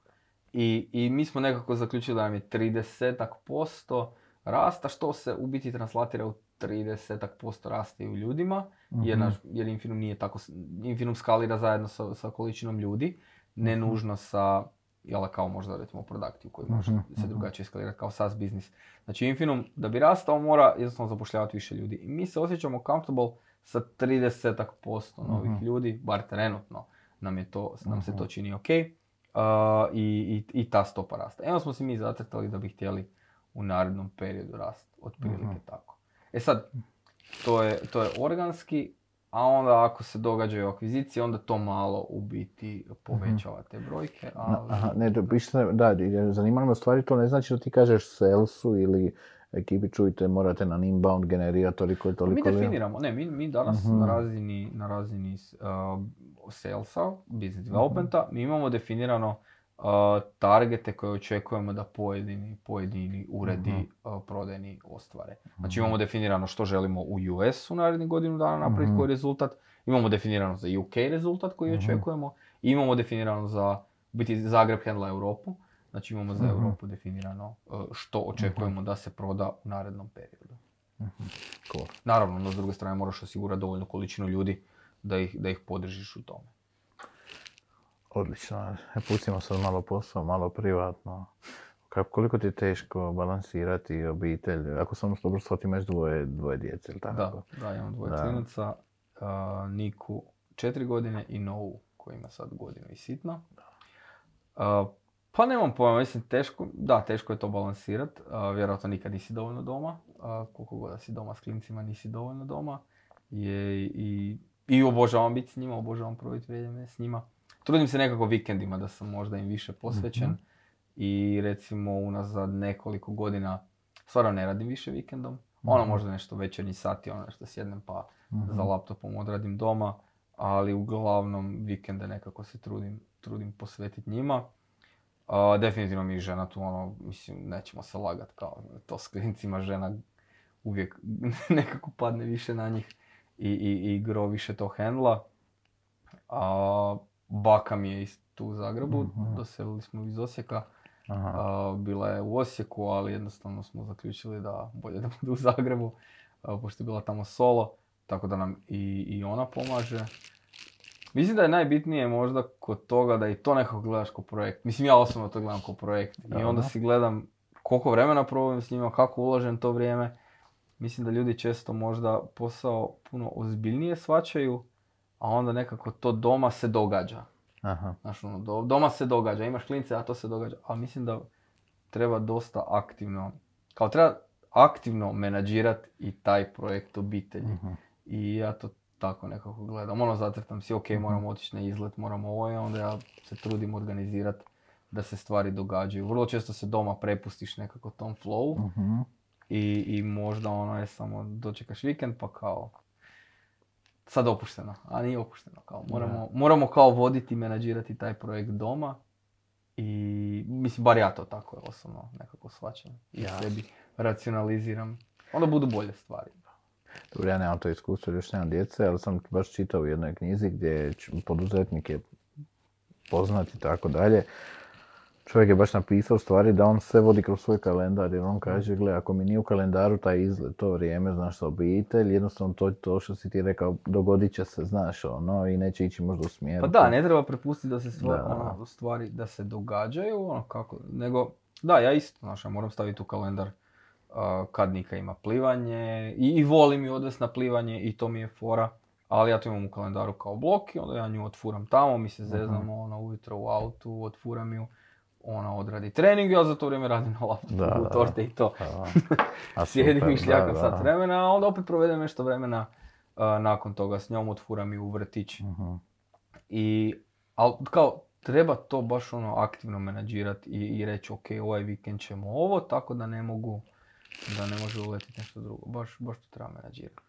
Speaker 1: I, I mi smo nekako zaključili da nam je 30 posto rasta, što se u biti translatira u 30 posto rasta i u ljudima, jer,
Speaker 2: Mhm.
Speaker 1: naš, jer Infinum nije tako, Infinum skalira zajedno sa, sa količinom ljudi, ne
Speaker 2: Mhm.
Speaker 1: nužno sa, jel kao možda recimo produkti u koji može
Speaker 2: Mhm,
Speaker 1: se
Speaker 2: mhm.
Speaker 1: drugačije skalirati kao SaaS biznis. Znači Infinum da bi rastao mora jednostavno zapošljavati više ljudi. I mi se osjećamo comfortable sa 30% novih
Speaker 2: Mhm.
Speaker 1: ljudi, bar trenutno nam, je to, nam se
Speaker 2: Mhm.
Speaker 1: to čini ok. Uh, i, i, I ta stopa rasta. Evo smo si mi zacrtali da bi htjeli u narednom periodu rast, otprilike
Speaker 2: Mhm.
Speaker 1: tako. E sad, to je, to je organski, a onda ako se događaju akvizicije, onda to malo u biti povećava te brojke. Ali...
Speaker 2: Aha, ne, da, zanimalo me stvari to ne znači da ti kažeš salesu ili ekipi čujte morate na inbound generirati toliko i
Speaker 1: Mi
Speaker 2: toliko. li-
Speaker 1: definiramo, ne, mi, mi danas
Speaker 2: Mhm.
Speaker 1: na razini, na razini uh, salesa, business developmenta, mi imamo definirano uh, targete koje očekujemo da pojedini, pojedini uredi
Speaker 2: Mhm.
Speaker 1: uh, prodajni ostvare. Znači imamo definirano što želimo u US u narednih godinu dana napraviti
Speaker 2: Mhm.
Speaker 1: koji rezultat, imamo definirano za UK rezultat koji
Speaker 2: Mhm.
Speaker 1: očekujemo i imamo definirano za, biti Zagreb handla Europu, znači imamo za
Speaker 2: Mhm.
Speaker 1: Europu definirano što očekujemo da se proda u narednom periodu.
Speaker 2: Cool.
Speaker 1: Naravno, no s druge strane moraš osigurati dovoljnu količinu ljudi da ih, da ih podržiš u tome.
Speaker 2: Odlično. E, Pustimo sad malo posao, malo privatno. Kako, koliko ti je teško balansirati obitelj? Ako sam dobro shvatim, imaš dvoje, dvoje djece, ili tako?
Speaker 1: Da, da, imam dvoje klinaca, Niku četiri godine i Novu koji ima sad godinu i sitno. Pa nemam pojma, mislim teško, da teško je to balansirat, a, vjerojatno nikad nisi dovoljno doma, koliko god da si doma s klincima nisi dovoljno doma je, i, i obožavam biti s njima, obožavam proviti vrijeme s njima. Trudim se nekako vikendima da sam možda im više posvećen
Speaker 2: Mhm.
Speaker 1: i recimo unazad nekoliko godina stvarno ne radim više vikendom. Ono
Speaker 2: Mhm.
Speaker 1: možda nešto večernji sati, ono nešto sjednem pa
Speaker 2: Mhm.
Speaker 1: za laptopom odradim doma, ali uglavnom vikende nekako se trudim, trudim posvetiti njima. A, definitivno mi žena tu ono, mislim, nećemo se lagat kao to s klincima žena uvijek [LAUGHS] nekako padne više na njih i, i, i gro više to hendla. A, baka mi je tu u Zagrebu,
Speaker 2: Mhm.
Speaker 1: doselili smo iz Osijeka. A, bila je u Osijeku, ali jednostavno smo zaključili da bolje da bude u Zagrebu, pošto je bila tamo solo, tako da nam i, i ona pomaže. Mislim da je najbitnije možda kod toga da i to nekako gledaš kao projekt. Mislim, ja osobno to gledam kao projekt. I
Speaker 2: Da,
Speaker 1: onda
Speaker 2: da.
Speaker 1: si gledam koliko vremena provodim s njima, kako ulažem to vrijeme. Mislim da ljudi često možda posao puno ozbiljnije shvaćaju, a onda nekako to doma se događa.
Speaker 2: Aha.
Speaker 1: Znaš, ono, do- doma se događa, imaš klince, a to se događa. A mislim da treba dosta aktivno, kao treba aktivno menadžirati i taj projekt obitelji.
Speaker 2: Mhm.
Speaker 1: I ja to tako nekako gledam. Ono, zacrtam si, ok,
Speaker 2: Mhm.
Speaker 1: moramo otići na izlet, moramo ovo i onda ja se trudim organizirati da se stvari događaju. Vrlo često se doma prepustiš nekako tom flowu
Speaker 2: Mhm.
Speaker 1: i, i možda ono je samo dočekaš vikend pa kao sad opušteno, a nije opušteno. Kao, moramo, moramo kao voditi i menadžirati taj projekt doma i mislim, bar ja to tako osobno nekako shvaćam i
Speaker 2: Jasno.
Speaker 1: sebi racionaliziram. Onda budu bolje stvari.
Speaker 2: Dobro, ja nemam to iskustvo, još nemam djece, ali sam baš čitao u jednoj knjizi gdje poduzetnik je poznat i tako dalje. Čovjek je baš napisao stvari da on sve vodi kroz svoj kalendar jer on kaže, gle, ako mi nije u kalendaru taj izlet, to vrijeme, znaš, sa obitelj, jednostavno to, to što si ti rekao, dogodit će se, znaš, ono, i neće ići možda u smjeru.
Speaker 1: Pa da, ne treba prepustiti da se stvari,
Speaker 2: Da.
Speaker 1: ono, stvari da se događaju, ono kako, nego, da, ja isto, znaš, ja moram staviti u kalendar uh, kad Nika ima plivanje i, i volim ju odvesti na plivanje i to mi je fora, ali ja to imam u kalendaru kao blok i onda ja nju otfuram tamo, mi se zeznamo ono, ujutro u autu, otfuram ju, ona odradi trening, ja za to vrijeme radim na laptopu,
Speaker 2: Da, da,
Speaker 1: torte i to.
Speaker 2: A, [LAUGHS] a
Speaker 1: Sjedim i šljakam
Speaker 2: da,
Speaker 1: sat
Speaker 2: da.
Speaker 1: vremena, a onda opet provedem nešto vremena uh, nakon toga s njom, otfuram ju u vrtić.
Speaker 2: Mhm.
Speaker 1: I, ali kao, treba to baš ono aktivno menadžirati i, i reći ok, ovaj vikend ćemo ovo, tako da ne mogu, da ne može uletiti nešto drugo. Baš, baš to treba menadžirati.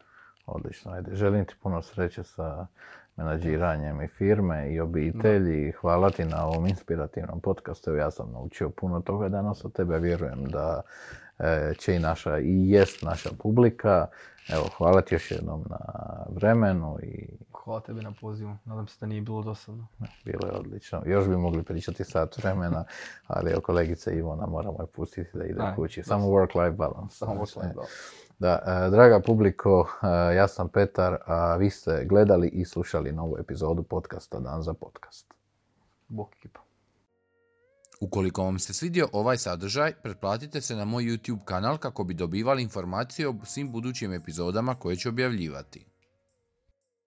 Speaker 2: Odlično, ajde. Želim ti puno sreće sa menadžiranjem i firme i obitelji. Hvala ti na ovom inspirativnom podcastu. Ja sam naučio puno toga danas od tebe. Vjerujem da e, će i naša, i jest naša publika. Evo, hvala ti još jednom na vremenu i
Speaker 1: Hvala tebi na pozivu, nadam se da nije bilo dosadno.
Speaker 2: bilo je odlično. Još bi mogli pričati sat vremena, ali evo kolegica Ivona moramo je pustiti da ide
Speaker 1: Aj,
Speaker 2: kući. Samo work-life balance.
Speaker 1: Samo work-life balance.
Speaker 2: Da, e, draga publiko, e, ja sam Petar, a vi ste gledali i slušali novu epizodu podcasta Dan za podcast.
Speaker 1: Bok ekipa.
Speaker 3: Ukoliko vam se svidio ovaj sadržaj, pretplatite se na moj YouTube kanal kako bi dobivali informacije o svim budućim epizodama koje ću objavljivati.